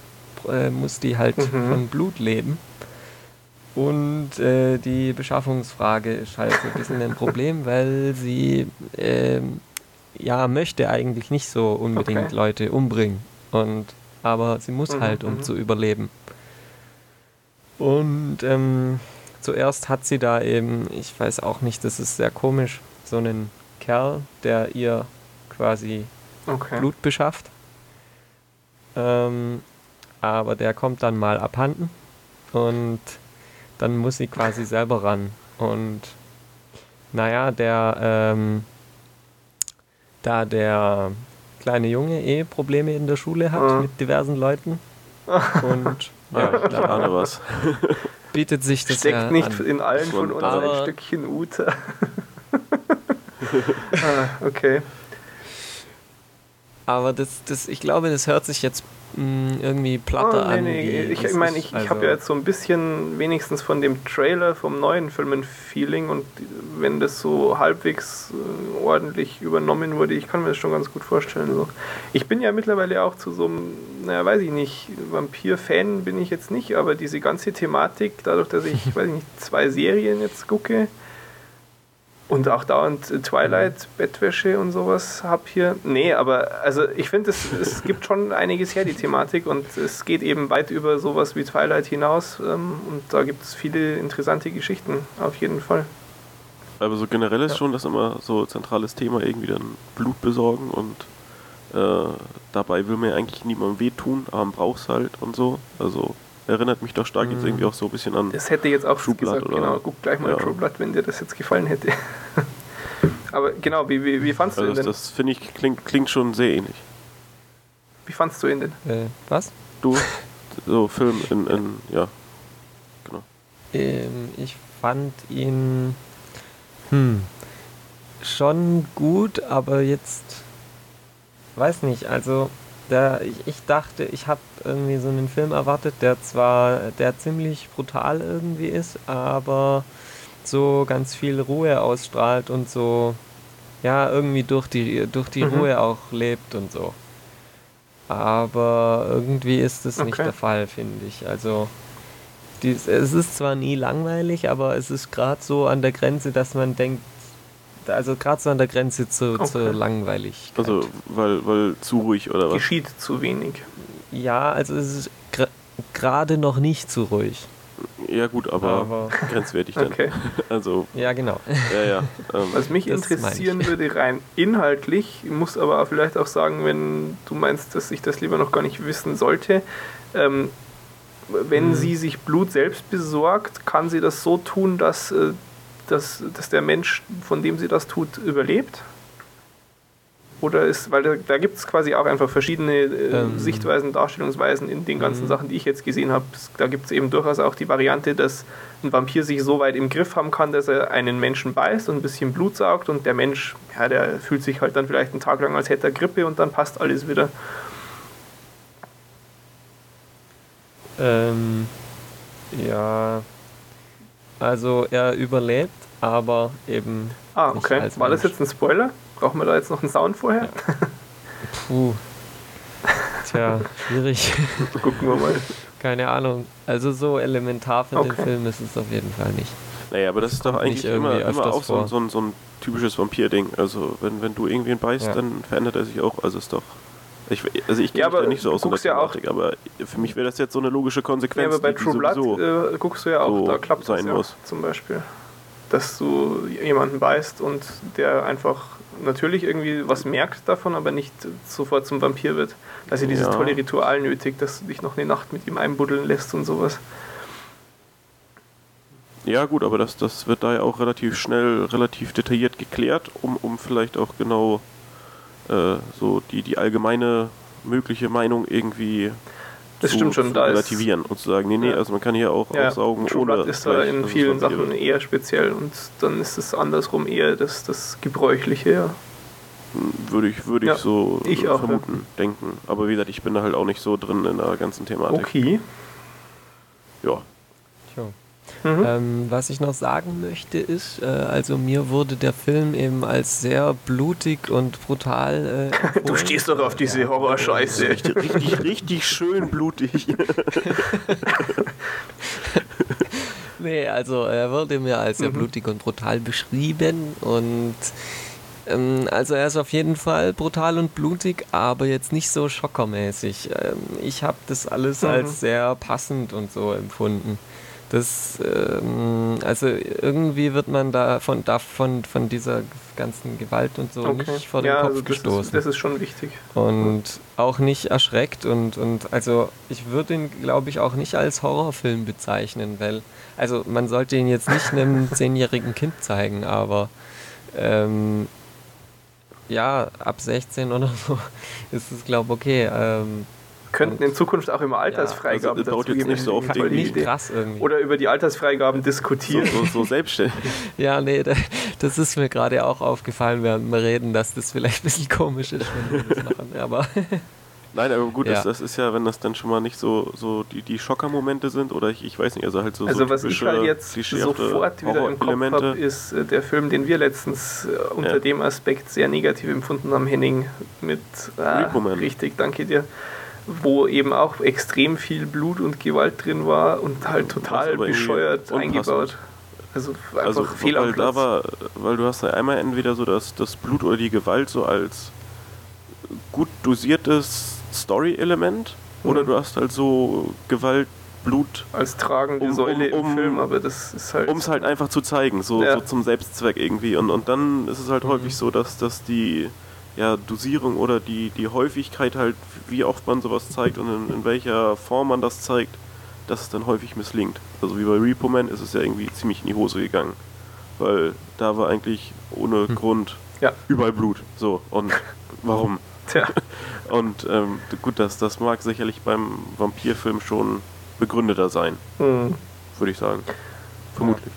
äh, muss die halt Mhm. von Blut leben. Und äh, die Beschaffungsfrage ist halt so ein bisschen ein Problem, weil sie ähm, ja möchte eigentlich nicht so unbedingt Okay. Leute umbringen. Und aber sie muss Mhm, halt, um mhm. zu überleben. Und ähm, zuerst hat sie da eben, ich weiß auch nicht, das ist sehr komisch, so einen Kerl, der ihr quasi Okay. Blut beschafft. Ähm, aber der kommt dann mal abhanden und dann muss sie quasi selber ran. Und naja, der, ähm, da der kleine Junge eh Probleme in der Schule hat Ah. mit diversen Leuten und ja, da ahne was. bietet sich das Steckt ja nicht an. in allen von uns ein Stückchen Ute. ah, okay. Aber das, das, ich glaube, das hört sich jetzt mh, irgendwie platter Oh, nee, an. nee, ich meine, ich, ich Also, habe ja jetzt so ein bisschen wenigstens von dem Trailer vom neuen Film ein Feeling und wenn das so halbwegs äh, ordentlich übernommen wurde, ich kann mir das schon ganz gut vorstellen. So. Ich bin ja mittlerweile auch zu so einem, naja, weiß ich nicht, Vampir-Fan bin ich jetzt nicht, aber diese ganze Thematik, dadurch, dass ich, weiß ich nicht, zwei Serien jetzt gucke, und auch dauernd Twilight, Bettwäsche und sowas hab hier. Nee, aber also ich finde, es, es gibt schon einiges her, die Thematik. Und es geht eben weit über sowas wie Twilight hinaus. Ähm, und da gibt es viele interessante Geschichten, auf jeden Fall. Aber so generell ist Ja. schon das immer so zentrales Thema, irgendwie dann Blut besorgen und äh, dabei will mir ja eigentlich niemandem wehtun, aber man braucht's halt und so. Also erinnert mich doch stark jetzt Mhm. irgendwie auch so ein bisschen an. Das hätte jetzt auch True Blood, gesagt, oder? genau, guck gleich mal Ja. True Blood, wenn dir das jetzt gefallen hätte. aber genau, wie, wie, wie fandst du Also ihn das, denn? das finde ich klingt, klingt schon sehr ähnlich. Wie fandst du ihn denn? äh, was? Du, so Film in, in ja, genau. Ähm, ich fand ihn hm, schon gut, aber jetzt weiß nicht, also der, ich, ich dachte, ich habe irgendwie so einen Film erwartet, der zwar der ziemlich brutal irgendwie ist, aber so ganz viel Ruhe ausstrahlt und so ja irgendwie durch die durch die Mhm. Ruhe auch lebt und so. Aber irgendwie ist das nicht Okay. der Fall, finde ich. Also dies, es ist zwar nie langweilig, aber es ist gerade so an der Grenze, dass man denkt, also gerade so an der Grenze zu, Okay. zur Langweiligkeit. Also weil, weil zu ruhig oder was? Geschieht zu wenig. ja, also es ist gerade noch nicht so ruhig. Ja gut, aber, Aber- grenzwertig dann. Okay. Also, Ja, genau. ja, ja. Ähm, Was mich interessieren würde, rein inhaltlich, ich muss aber vielleicht auch sagen, wenn du meinst, dass ich das lieber noch gar nicht wissen sollte, ähm, wenn Hm. sie sich Blut selbst besorgt, kann sie das so tun, dass, äh, dass, dass der Mensch, von dem sie das tut, überlebt? Oder ist, weil da, da gibt es quasi auch einfach verschiedene äh, Ähm. Sichtweisen, Darstellungsweisen in den ganzen Mhm. Sachen, die ich jetzt gesehen habe. Da gibt es eben durchaus auch die Variante, dass ein Vampir sich so weit im Griff haben kann, dass er einen Menschen beißt und ein bisschen Blut saugt und der Mensch, ja, der fühlt sich halt dann vielleicht einen Tag lang, als hätte er Grippe und dann passt alles wieder. Ähm, ja, also er überlebt, aber eben, Ah, Nicht okay. als War das jetzt ein Spoiler? Brauchen wir da jetzt noch einen Sound vorher? puh. Tja, schwierig. Gucken wir mal. Keine Ahnung. Also so elementar für den Okay. Film ist es auf jeden Fall nicht. naja, aber das ist doch eigentlich immer, immer auch so, so, ein, so ein typisches Vampir-Ding. Also wenn, wenn du irgendwen beißt, Ja. dann verändert er sich auch. Also ist doch. Ich, also ich kenne Ja, da nicht so aus der guckst ja auch- Thematik, aber für mich wäre das jetzt so eine logische Ja, Konsequenz, aber bei True Blood äh, guckst du ja auch, so da klappt das sein ja muss. zum Beispiel. Dass du jemanden beißt und der einfach natürlich irgendwie was merkt davon, aber nicht sofort zum Vampir wird. Dass dieses Ja. tolle Ritual nötigt, dass du dich noch eine Nacht mit ihm einbuddeln lässt und sowas. Ja gut, aber das, das wird da ja auch relativ schnell, relativ detailliert geklärt, um, um vielleicht auch genau äh, so die, die allgemeine mögliche Meinung irgendwie Das zu, stimmt schon, zu da ist- relativieren und zu sagen, nee, nee, Ja. also man kann hier auch Ja, aussaugen True ohne Blood ist da in vielen Sachen eher speziell und dann ist es andersrum eher das, das Gebräuchliche. Ja. Würde ich, würde Ja, ich so ich auch, vermuten, denken. Aber wie gesagt, ich bin da halt auch nicht so drin in der ganzen Thematik. Okay. Ja. Mhm. Ähm, was ich noch sagen möchte ist, äh, also mir wurde der Film eben als sehr blutig und brutal. Äh, Du stehst doch auf diese Horrorscheiße. Richtig, richtig, richtig schön blutig. Nee, also er wurde mir als sehr Mhm. blutig und brutal beschrieben und ähm, also er ist auf jeden Fall brutal und blutig, aber jetzt nicht so schockermäßig. Ähm, ich habe das alles Mhm. als sehr passend und so empfunden. Das, ähm, also irgendwie wird man da von, davon, von dieser ganzen Gewalt und so nicht vor den ja, Kopf also das gestoßen. Ist, das ist schon wichtig. und auch nicht erschreckt und, und also ich würde ihn, glaube ich, auch nicht als Horrorfilm bezeichnen, weil, also man sollte ihn jetzt nicht einem zehnjährigen Kind zeigen, aber ähm, ja, ab 16 oder so ist es, glaube ich, okay. Ähm, Könnten in Zukunft auch immer Also, Altersfreigaben das baut dazu jetzt nicht so auf Voll die nicht Idee. krass irgendwie. Oder über die Altersfreigaben diskutieren. so, so selbstständig. ja, nee, da, das ist mir gerade auch aufgefallen, während wir reden, dass das vielleicht ein bisschen komisch ist, wenn wir das machen, aber Nein, aber gut, Ja. das, das ist ja, wenn das dann schon mal nicht so, so die, die Schocker-Momente sind oder ich, ich weiß nicht, also halt so, Also so was ich halt jetzt sofort wieder im Kopf habe, ist äh, der Film, den wir letztens äh, unter Ja. dem Aspekt sehr negativ empfunden haben, Henning, mit ah, richtig, danke dir, wo eben auch extrem viel Blut und Gewalt drin war und halt total bescheuert eingebaut. Also einfach Also, fehl weil da war, weil du hast ja einmal entweder so das, das Blut oder die Gewalt so als gut dosiertes Story-Element oder Mhm. du hast halt so Gewalt, Blut, als tragende um- Säule um- im Film, aber das ist halt. um es halt einfach zu zeigen, so, Ja. so zum Selbstzweck irgendwie. Und, und dann ist es halt Mhm. häufig so, dass, dass die ja, Dosierung oder die, die Häufigkeit halt, wie oft man sowas zeigt und in, in welcher Form man das zeigt, dass es dann häufig misslingt. Also wie bei Repo Man ist es ja irgendwie ziemlich in die Hose gegangen. Weil da war eigentlich ohne Hm. Grund Ja. überall Blut. So, und warum? Tja, Und ähm, gut, das, das mag sicherlich beim Vampirfilm schon begründeter sein, hm. würde ich sagen. Vermutlich.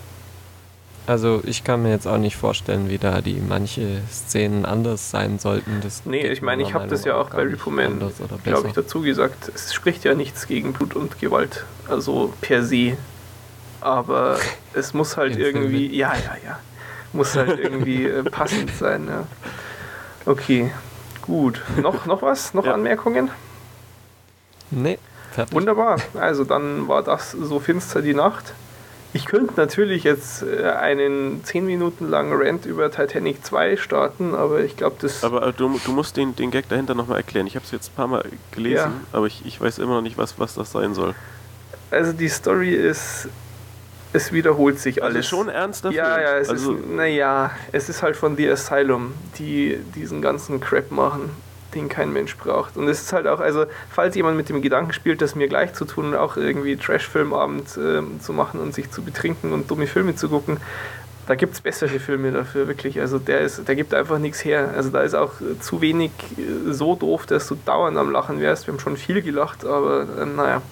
Also ich kann mir jetzt auch nicht vorstellen, wie da die manche Szenen anders sein sollten. Das Nee, ich meine, ich habe das ja auch bei Repo Man, glaube ich, dazu gesagt. Es spricht ja nichts gegen Blut und Gewalt, also per se. Aber es muss halt irgendwie, ja, ja, ja, muss halt irgendwie äh, passend sein. Ja. Okay, gut. Noch, noch was? Noch Ja. Anmerkungen? Nee, fertig. Wunderbar. Also dann war das so finster die Nacht. Ich könnte natürlich jetzt äh, einen 10 Minuten langen Rant über Titanic 2 starten, aber ich glaube, das Aber äh, du, du musst den, den Gag dahinter nochmal erklären. Ich habe es jetzt ein paar Mal gelesen, Ja. aber ich, ich weiß immer noch nicht, was, was das sein soll. Also die Story ist, es wiederholt sich Also alles. schon ernster ja, Film. ja, es also, ist, naja, es ist halt von The Asylum, die diesen ganzen Crap machen, den kein Mensch braucht. Und es ist halt auch, also falls jemand mit dem Gedanken spielt, das mir gleich zu tun und auch irgendwie Trash-Filmabend ähm, zu machen und sich zu betrinken und dumme Filme zu gucken, da gibt es bessere Filme dafür, wirklich. Also der ist, der gibt einfach nichts her. Also da ist auch äh, zu wenig äh, so doof, dass du dauernd am Lachen wärst. Wir haben schon viel gelacht, aber äh, naja.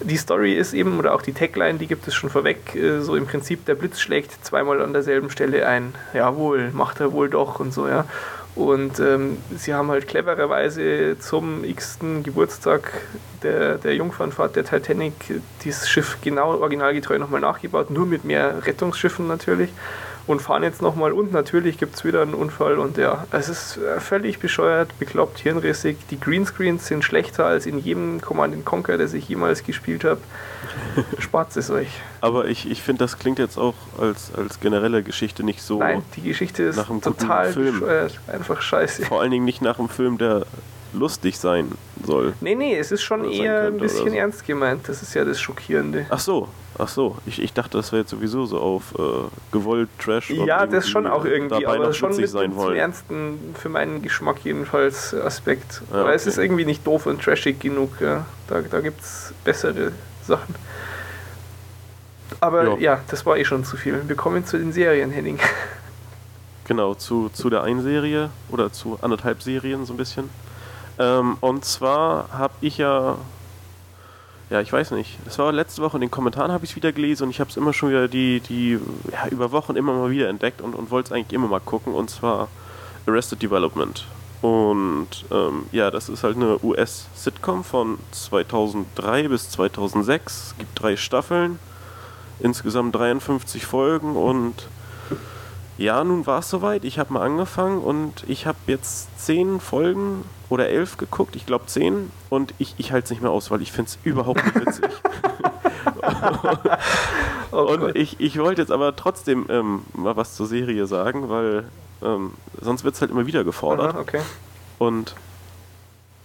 Die Story ist eben, oder auch die Tagline, die gibt es schon vorweg, äh, so im Prinzip, der Blitz schlägt zweimal an derselben Stelle ein. Jawohl, macht er wohl doch und so, ja. Und ähm, sie haben halt clevererweise zum x-ten Geburtstag der, der Jungfernfahrt der Titanic dieses Schiff genau originalgetreu nochmal nachgebaut, nur mit mehr Rettungsschiffen natürlich. Und fahren jetzt nochmal und natürlich gibt es wieder einen Unfall und ja, es ist äh, völlig bescheuert, bekloppt, hirnrissig. Die Greenscreens sind schlechter als in jedem Command Conquer, das ich jemals gespielt habe. Spart es euch. aber ich, ich finde, das klingt jetzt auch als, als generelle Geschichte nicht so. Nein, die Geschichte ist nach einem total Film. bescheuert. Einfach scheiße. Vor allen Dingen nicht nach einem Film, der lustig sein soll. Nee, nee, es ist schon eher ein bisschen so. ernst gemeint. Das ist ja das Schockierende. Ach so, ach so. Ich, ich dachte, das wäre jetzt sowieso so auf äh, gewollt Trash. und Ja, das schon irgendwie auch irgendwie, dabei aber noch schon mit sein wollen. ernsten, für meinen Geschmack jedenfalls, Aspekt. Ja, aber es okay. ist irgendwie nicht doof und trashig genug. Ja. Da, da gibt es bessere Sachen. Aber Ja. ja. das war eh schon zu viel. Wir kommen zu den Serien, Henning. Genau, zu, zu der einen Serie oder zu anderthalb Serien so ein bisschen. Ähm, und zwar habe ich ja, ja, ich weiß nicht, es war letzte Woche in den Kommentaren habe ich es wieder gelesen und ich habe es immer schon wieder die, die ja, über Wochen immer mal wieder entdeckt und, und wollte es eigentlich immer mal gucken und zwar Arrested Development. Und ähm, ja, das ist halt eine US-Sitcom von 2003 bis 2006. Es gibt drei Staffeln, insgesamt 53 Folgen und ja, nun war es soweit. Ich habe mal angefangen und ich habe jetzt zehn Folgen oder elf geguckt. Ich glaube zehn. Und ich, ich halte es nicht mehr aus, weil ich finde es überhaupt nicht witzig. Oh und ich, ich wollte jetzt aber trotzdem ähm, mal was zur Serie sagen, weil ähm, sonst wird es halt immer wieder gefordert. Aha, okay. Und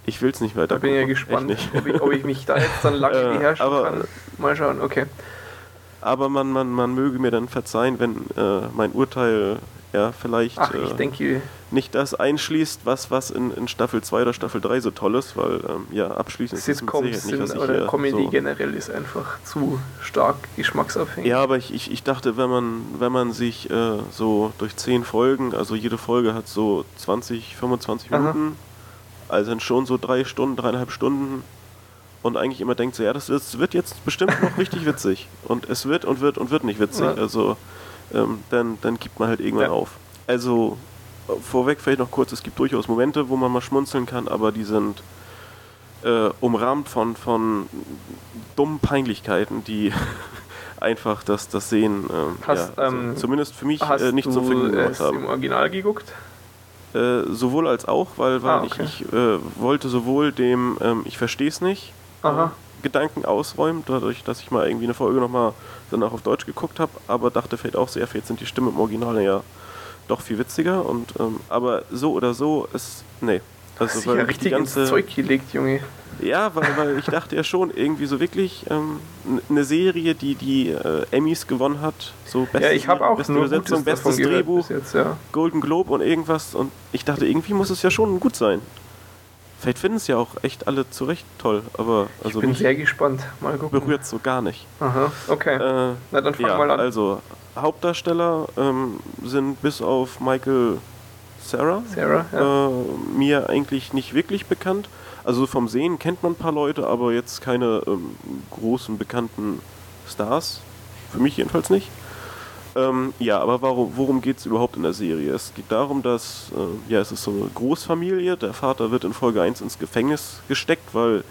ich will es nicht weiter Da bin ich ja gespannt, ob ich, ob ich mich da jetzt dann lange Äh, beherrschen aber- kann. Mal schauen, okay. Aber man, man, man möge mir dann verzeihen, wenn äh, mein Urteil ja vielleicht Ach, äh, denke, nicht das einschließt, was, was in, in Staffel 2 oder Staffel 3 so toll ist, weil ähm, ja, abschließend ist es Sicherheit nicht, was oder hier Comedy so generell ist einfach zu stark geschmacksabhängig. Ja, aber ich, ich, ich dachte, wenn man, wenn man sich äh, so durch 10 Folgen, also jede Folge hat so 20, 25 Aha. Minuten, also sind schon so drei Stunden, dreieinhalb Stunden und eigentlich immer denkt so, ja, das, ist, wird jetzt bestimmt noch richtig witzig und es wird und wird und wird nicht witzig, Ja. also ähm, dann, dann gibt man halt irgendwann Ja. auf. Also äh, vorweg vielleicht noch kurz, es gibt durchaus Momente, wo man mal schmunzeln kann, aber die sind äh, umrahmt von, von dummen Peinlichkeiten, die einfach das, das Sehen, ähm, Hast, ja, also ähm, zumindest für mich Hast äh, nicht du zum Vergnügen gemacht haben. im Original geguckt? Äh, sowohl als auch, weil, weil Ah, okay. ich, ich äh, wollte sowohl dem ähm, Ich verstehe es nicht Aha. äh, Gedanken ausräumen, dadurch, dass ich mal irgendwie eine Folge nochmal danach auf Deutsch geguckt habe, aber dachte vielleicht auch sehr, vielleicht sind die Stimmen im Original ja doch viel witziger und ähm, aber so oder so ist nee. Hast Also ja weil die richtig ins ganze Zeug gelegt, Junge. ja, weil, weil ich dachte ja schon irgendwie so wirklich ähm, eine Serie, die die äh, Emmys gewonnen hat, so beste, Ja, ich habe auch beste nur davon bestes Drehbuch, jetzt, ja. Golden Globe und irgendwas und ich dachte irgendwie muss es ja schon gut sein. Vielleicht finden es ja auch echt alle zu Recht toll, aber also Ich bin sehr gespannt. Mal gucken. berührt so gar nicht. Aha, okay. Äh, Na, dann fang ja, mal an. also Hauptdarsteller ähm, sind bis auf Michael Sarah Sarah, ja. äh, mir eigentlich nicht wirklich bekannt. Also vom Sehen kennt man ein paar Leute, aber jetzt keine ähm, großen bekannten Stars. Für mich jedenfalls nicht. Ähm, ja, aber warum, worum geht es überhaupt in der Serie? Es geht darum, dass, äh, ja, es ist so eine Großfamilie. Der Vater wird in Folge 1 ins Gefängnis gesteckt, weil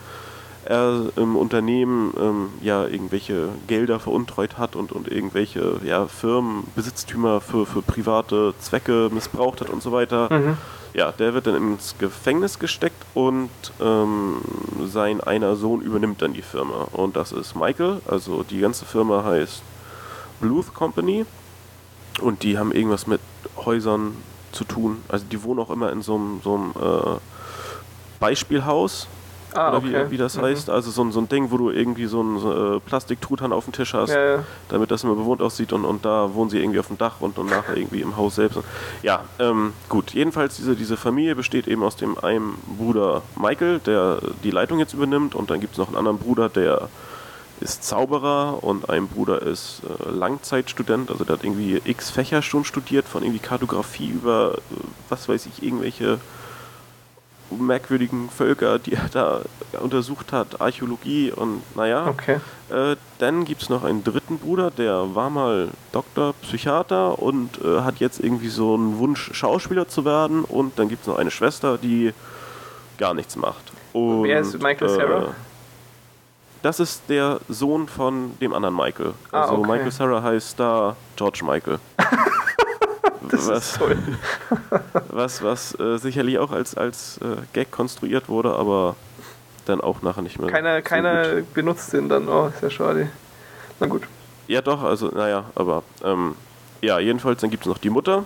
er im Unternehmen ähm, ja irgendwelche Gelder veruntreut hat und, und irgendwelche ja, Firmen, Besitztümer für, für private Zwecke missbraucht hat und so weiter. Mhm. Ja, der wird dann ins Gefängnis gesteckt und ähm, sein einer Sohn übernimmt dann die Firma. Und das ist Michael. Also die ganze Firma heißt Bluth Company. Und die haben irgendwas mit Häusern zu tun. Also die wohnen auch immer in so einem, so einem äh, Beispielhaus. Ah, oder okay. wie, wie das Mhm. heißt. Also so, ein- so ein Ding, wo du irgendwie so einen äh, Plastiktruthahn auf dem Tisch hast Ja, ja. damit das immer bewohnt aussieht und, und da wohnen sie irgendwie auf dem Dach und, und nachher irgendwie im Haus selbst. Ja, ähm, gut. Jedenfalls diese, diese Familie besteht eben aus dem einen Bruder Michael, der die Leitung jetzt übernimmt und dann gibt es noch einen anderen Bruder, der ist Zauberer und ein Bruder ist äh, Langzeitstudent, also der hat irgendwie x Fächer schon studiert, von irgendwie Kartografie über, äh, was weiß ich, irgendwelche merkwürdigen Völker, die er da untersucht hat, Archäologie und naja. Okay. Äh, dann gibt es noch einen dritten Bruder, der war mal Doktor, Psychiater und äh, hat jetzt irgendwie so einen Wunsch, Schauspieler zu werden. Und dann gibt es noch eine Schwester, die gar nichts macht. Und, Wer ist Michael Cera? Das ist der Sohn von dem anderen Michael. Ah, Also okay. Michael Sarah heißt da George Michael. Das was, ist toll. was, was äh, sicherlich auch als, als äh, Gag konstruiert wurde, aber dann auch nachher nicht mehr. Keiner, so keiner gut. benutzt den dann. Oh, ist ja schade. Na gut. Ja, doch, also, naja, aber ähm, ja, jedenfalls, dann gibt es noch die Mutter.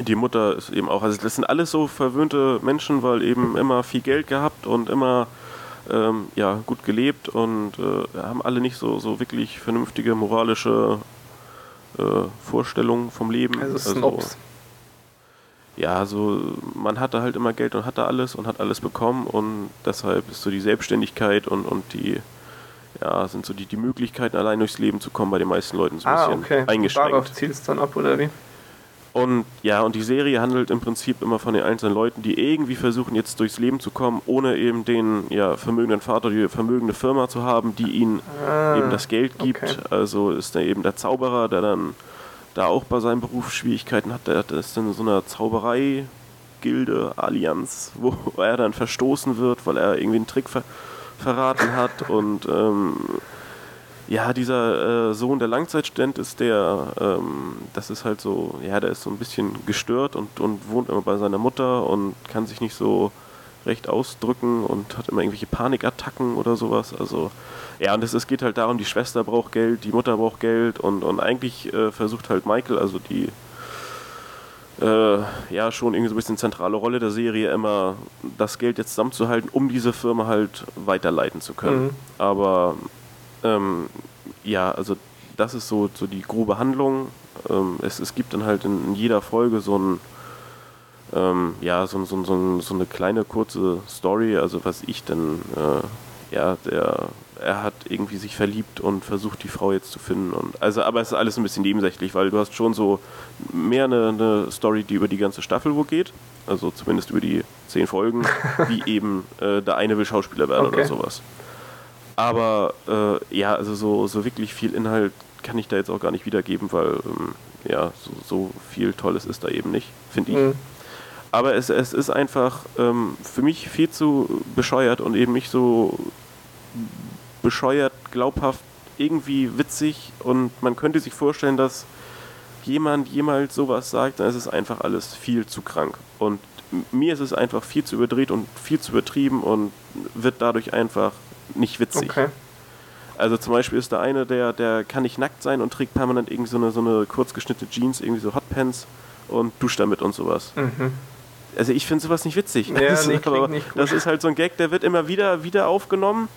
Die Mutter ist eben auch, also das sind alles so verwöhnte Menschen, weil eben immer viel Geld gehabt und immer ähm, ja, gut gelebt und äh, haben alle nicht so, so wirklich vernünftige moralische äh, Vorstellungen vom Leben. Also Snobs. ja, so man hatte halt immer Geld und hatte alles und hat alles bekommen und deshalb ist so die Selbstständigkeit und, und die ja, sind so die, die Möglichkeiten, allein durchs Leben zu kommen, bei den meisten Leuten so ein Ah, bisschen okay. eingeschränkt. Darauf zielst du dann ab, oder wie? Und ja, und die Serie handelt im Prinzip immer von den einzelnen Leuten, die irgendwie versuchen, jetzt durchs Leben zu kommen, ohne eben den ja, vermögenden Vater, die vermögende Firma zu haben, die ihnen Ah, eben das Geld gibt. okay. Also ist da eben der Zauberer, der dann da auch bei seinem Beruf Schwierigkeiten hat. Der, ist dann in so einer Zauberei-Gilde, Allianz, wo er dann verstoßen wird, weil er irgendwie einen Trick ver verraten hat. Und ähm, ja, dieser äh, Sohn der Langzeitstudent ist der, ähm, das ist halt so, ja, der ist so ein bisschen gestört und, und wohnt immer bei seiner Mutter und kann sich nicht so recht ausdrücken und hat immer irgendwelche Panikattacken oder sowas. Also, ja, und es, es geht halt darum, die Schwester braucht Geld, die Mutter braucht Geld und, und eigentlich äh, versucht halt Michael, also die äh, ja schon irgendwie so ein bisschen zentrale Rolle der Serie, immer das Geld jetzt zusammenzuhalten, um diese Firma halt weiterleiten zu können. Mhm. Aber ähm, ja, also das ist so, so die grobe Handlung. Ähm, es, es gibt dann halt in, in jeder Folge so ein ähm, ja, so, so, so, so eine kleine kurze Story, also was ich denn, äh, ja, der, er hat irgendwie sich verliebt und versucht die Frau jetzt zu finden und also, aber es ist alles ein bisschen nebensächlich, weil du hast schon so mehr eine, eine Story, die über die ganze Staffel wo geht, also zumindest über die zehn Folgen, wie eben äh, der eine will Schauspieler werden Okay. oder sowas. Aber äh, ja, also so, so wirklich viel Inhalt kann ich da jetzt auch gar nicht wiedergeben, weil ähm, ja, so, so viel Tolles ist da eben nicht, finde ich. Mhm. Aber es, es ist einfach ähm, für mich viel zu bescheuert und eben nicht so bescheuert, glaubhaft, irgendwie witzig und man könnte sich vorstellen, dass jemand jemals sowas sagt, dann ist es einfach alles viel zu krank. Und mir ist es einfach viel zu überdreht und viel zu übertrieben und wird dadurch einfach nicht witzig. Okay. Also zum Beispiel ist der eine, der, der kann nicht nackt sein und trägt permanent irgendwie so eine, so eine kurz geschnittene Jeans, irgendwie so Hotpants und duscht damit und sowas. Mhm. Also ich finde sowas nicht witzig. Ja, das, nee, ist, aber das ist halt so ein Gag, der wird immer wieder, wieder aufgenommen.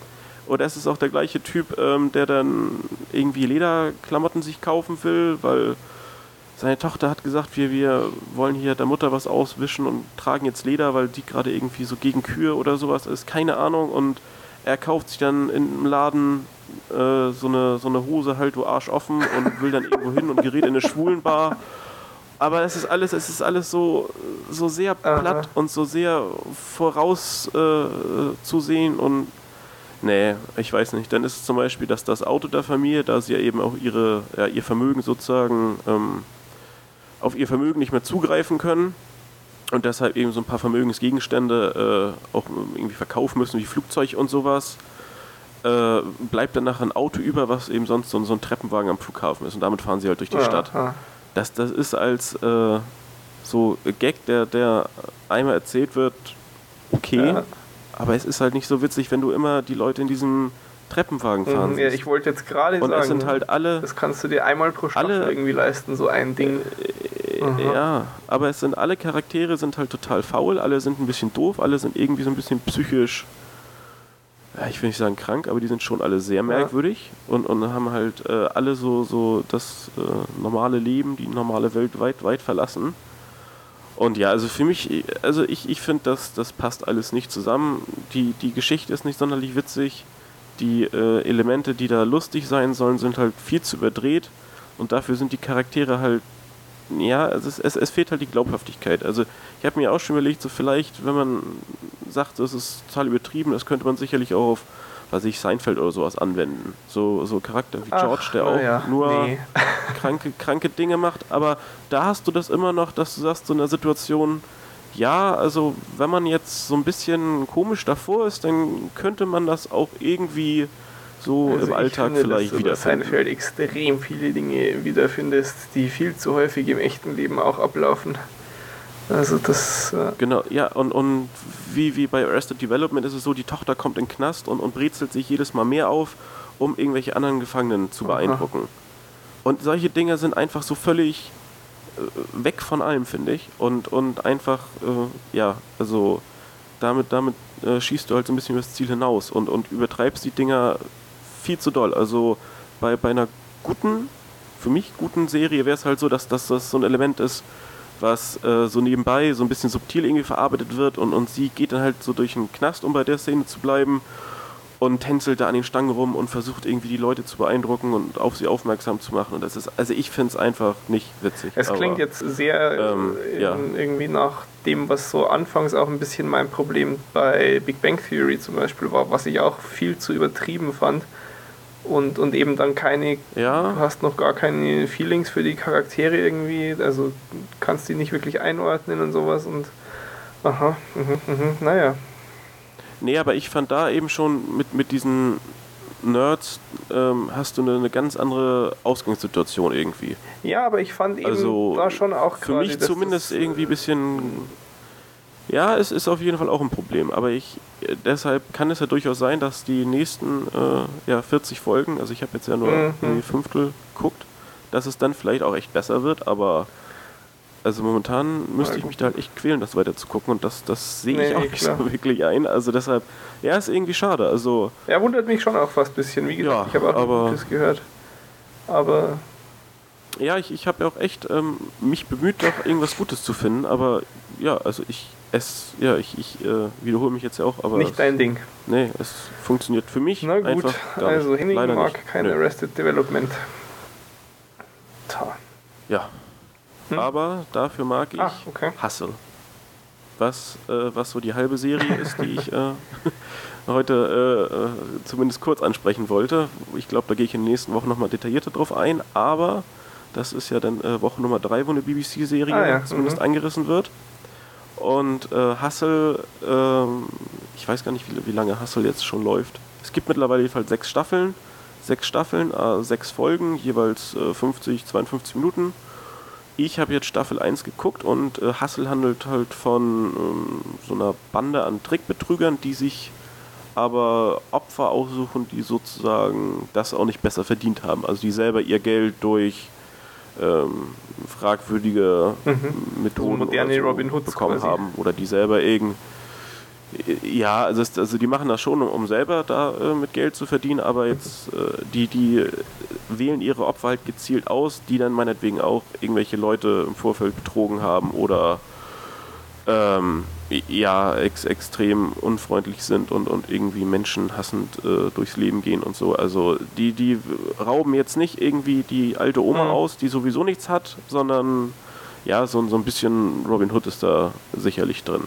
Oder es ist auch der gleiche Typ, ähm, der dann irgendwie Lederklamotten sich kaufen will, weil seine Tochter hat gesagt, wir, wir wollen hier der Mutter was auswischen und tragen jetzt Leder, weil die gerade irgendwie so gegen Kühe oder sowas ist. Keine Ahnung. Und er kauft sich dann im Laden äh, so, eine, so eine Hose halt, wo Arsch offen und will dann irgendwo hin und gerät in eine Schwulenbar. Aber es ist alles, es ist alles so, so sehr platt Aha. und so sehr voraus äh, und nee, ich weiß nicht. Dann ist es zum Beispiel, dass das Auto der Familie, da sie ja eben auch ihre, ja, ihr Vermögen sozusagen ähm, auf ihr Vermögen nicht mehr zugreifen können und deshalb eben so ein paar Vermögensgegenstände äh, auch irgendwie verkaufen müssen, wie Flugzeug und sowas. Äh, bleibt dann nachher ein Auto über, was eben sonst so, so ein Treppenwagen am Flughafen ist und damit fahren sie halt durch die Ja, Stadt ah. das, das ist als äh, so Gag, der, der einmal erzählt wird, okay, Ja. aber es ist halt nicht so witzig, wenn du immer die Leute in diesem Treppenwagen fahren Mhm, ja, ich wollte jetzt gerade Und sagen, es sind halt alle, das kannst du dir einmal pro Staffel alle- irgendwie leisten, so ein Ding. Aha. ja, aber es sind alle Charaktere sind halt total faul, alle sind ein bisschen doof, alle sind irgendwie so ein bisschen psychisch, ja, ich will nicht sagen krank, aber die sind schon alle sehr merkwürdig und, und haben halt äh, alle so, so das äh, normale Leben, die normale Welt weit, weit verlassen. Und ja, also für mich, also ich, ich finde, das, das passt alles nicht zusammen. Die, die Geschichte ist nicht sonderlich witzig. Die äh, Elemente, die da lustig sein sollen, sind halt viel zu überdreht. Und dafür sind die Charaktere halt, ja, also es, es, es fehlt halt die Glaubhaftigkeit. Also ich habe mir auch schon überlegt, so vielleicht, wenn man sagt, das ist total übertrieben, das könnte man sicherlich auch auf, weiß ich, Seinfeld oder sowas anwenden. So, so Charakter wie Ach, George, der auch ja, nur nee. kranke, kranke Dinge macht, aber da hast du das immer noch, dass du sagst, so in einer Situation, ja, also wenn man jetzt so ein bisschen komisch davor ist, dann könnte man das auch irgendwie so Also im Alltag finde, vielleicht dass du. Seinfeld extrem viele Dinge wiederfindest, die viel zu häufig im echten Leben auch ablaufen. Also das, äh, Genau, ja, und, und wie, wie bei Arrested Development ist es so, die Tochter kommt in den Knast und, und brezelt sich jedes Mal mehr auf, um irgendwelche anderen Gefangenen zu Aha. beeindrucken. Und solche Dinge sind einfach so völlig äh, weg von allem, finde ich. Und, und einfach, äh, ja, also damit, damit äh, schießt du halt so ein bisschen übers Ziel hinaus und, und übertreibst die Dinger viel zu doll. Also bei, bei einer guten, für mich guten Serie wäre es halt so, dass, dass das so ein Element ist, was äh, so nebenbei so ein bisschen subtil irgendwie verarbeitet wird und, und sie geht dann halt so durch den Knast, um bei der Szene zu bleiben und tänzelt da an den Stangen rum und versucht irgendwie die Leute zu beeindrucken und auf sie aufmerksam zu machen und das ist, also ich finde es einfach nicht witzig. es aber- klingt jetzt sehr ähm, äh, ja. irgendwie nach dem, was so anfangs auch ein bisschen mein Problem bei Big Bang Theory zum Beispiel war, was ich auch viel zu übertrieben fand. Und, und eben dann keine, Ja. du hast noch gar keine Feelings für die Charaktere irgendwie, also kannst die nicht wirklich einordnen und sowas und aha, mhm, mhm, naja. Nee, aber ich fand da eben schon mit, mit diesen Nerds ähm, hast du eine, eine ganz andere Ausgangssituation irgendwie. Ja, aber ich fand eben Also da schon auch Für mich zumindest irgendwie ein bisschen. Ja, es ist auf jeden Fall auch ein Problem. Aber ich äh, deshalb kann es ja durchaus sein, dass die nächsten äh, ja, 40 Folgen, also ich habe jetzt ja nur Mhm. irgendwie Fünftel guckt, dass es dann vielleicht auch echt besser wird, aber also momentan müsste ich mich da halt echt quälen, das weiter zu gucken und das, das sehe ich Nee, auch nicht klar. so wirklich ein. Also deshalb, ja, ist irgendwie schade. Also Er wundert mich schon auch fast ein bisschen. Wie gesagt, Ja, ich habe auch Gutes gehört. Aber Ja, ich, ich habe ja auch echt ähm, mich bemüht, doch irgendwas Gutes zu finden, aber ja, also ich es, ja, ich, ich äh, wiederhole mich jetzt ja auch, aber nicht es, dein Ding. nee, es funktioniert für mich Na gut, einfach gar also. Henning mag nicht. kein Nö. Arrested Development. Ta. Ja, Hm? aber dafür mag ich Ach, okay. Hustle. Was, äh, was so die halbe Serie ist, die ich äh, heute äh, äh, zumindest kurz ansprechen wollte. Ich glaube, da gehe ich in den nächsten Wochen nochmal detaillierter drauf ein, aber das ist ja dann äh, Woche Nummer drei, wo eine BBC-Serie Ah, ja, zumindest mhm. angerissen wird. Und äh, Hustle, ähm, ich weiß gar nicht, wie, wie lange Hustle jetzt schon läuft. Es gibt mittlerweile jedenfalls sechs Staffeln. Sechs Staffeln, äh, sechs Folgen, jeweils äh, 50, 52 Minuten. Ich habe jetzt Staffel 1 geguckt und äh, Hustle handelt halt von ähm, so einer Bande an Trickbetrügern, die sich aber Opfer aussuchen, die sozusagen das auch nicht besser verdient haben. Also die selber ihr Geld durch ähm, fragwürdige Mhm. Methoden So moderne oder so Robin Hoods bekommen quasi. haben oder die selber irgend ja, also, es, also die machen das schon, um, um selber da äh, mit Geld zu verdienen, aber jetzt äh, die, die äh, wählen ihre Opfer halt gezielt aus, die dann meinetwegen auch irgendwelche Leute im Vorfeld betrogen haben oder ähm, ja, ex extrem unfreundlich sind und, und irgendwie menschenhassend äh, durchs Leben gehen und so. Also die, die rauben jetzt nicht irgendwie die alte Oma Mhm. aus, die sowieso nichts hat, sondern ja, so, so ein bisschen Robin Hood ist da sicherlich drin.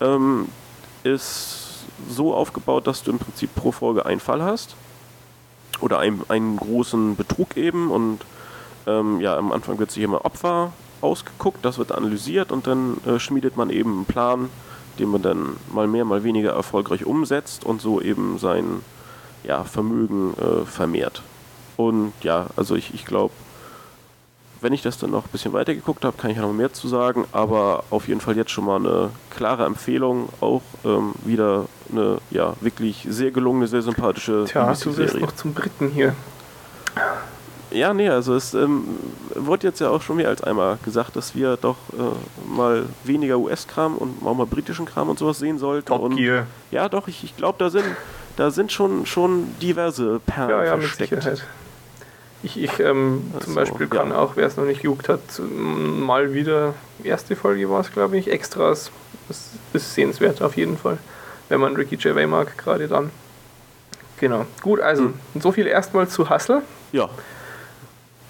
Ähm, ist so aufgebaut, dass du im Prinzip pro Folge einen Fall hast oder einen, einen großen Betrug eben und ähm, ja, am Anfang wird sich immer Opfer ausgeguckt, das wird analysiert und dann äh, schmiedet man eben einen Plan, den man dann mal mehr, mal weniger erfolgreich umsetzt und so eben sein ja, Vermögen äh, vermehrt. Und ja, also ich, ich glaube, wenn ich das dann noch ein bisschen weiter geguckt habe, kann ich noch mehr zu sagen, aber auf jeden Fall jetzt schon mal eine klare Empfehlung, auch ähm, wieder eine ja, wirklich sehr gelungene, sehr sympathische Tja, du wirst noch zum Briten hier. Ja, nee, also es ähm, wurde jetzt ja auch schon mehr als einmal gesagt, dass wir doch äh, mal weniger US-Kram und auch mal britischen Kram und sowas sehen sollten. Top und Gear. ja, doch, ich, ich glaube, da sind, da sind schon, schon diverse Perlen Ja, ja, mit versteckt. Sicherheit. Ich, ich ähm, zum Also, Beispiel kann ja. auch, wer es noch nicht geguckt hat, mal wieder, erste Folge war es, glaube ich, Extras. Das ist sehenswert auf jeden Fall. Wenn man Ricky Gervais mag, gerade dann. Genau. Gut, also, Hm. so viel erstmal zu Hustle. Ja.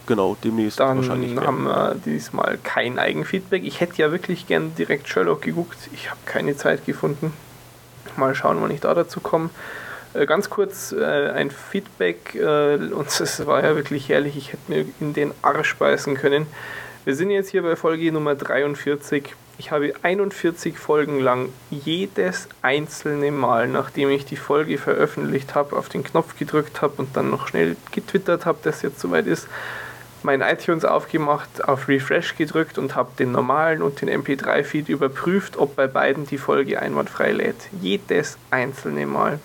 Genau, demnächst Dann wahrscheinlich mehr. haben wir diesmal kein Eigenfeedback. Ich hätte ja wirklich gern direkt Sherlock geguckt. Ich habe keine Zeit gefunden. Mal schauen, wann ich da dazu komme. Äh, Ganz kurz äh, ein Feedback, äh, und es war ja wirklich herrlich, ich hätte mir in den Arsch beißen können. Wir sind jetzt hier bei Folge Nummer 43. Ich habe 41 Folgen lang jedes einzelne Mal, nachdem ich die Folge veröffentlicht habe, auf den Knopf gedrückt habe und dann noch schnell getwittert habe, dass jetzt soweit ist, mein iTunes aufgemacht, auf Refresh gedrückt und habe den normalen und den MP3-Feed überprüft, ob bei beiden die Folge einwandfrei lädt. Jedes einzelne Mal.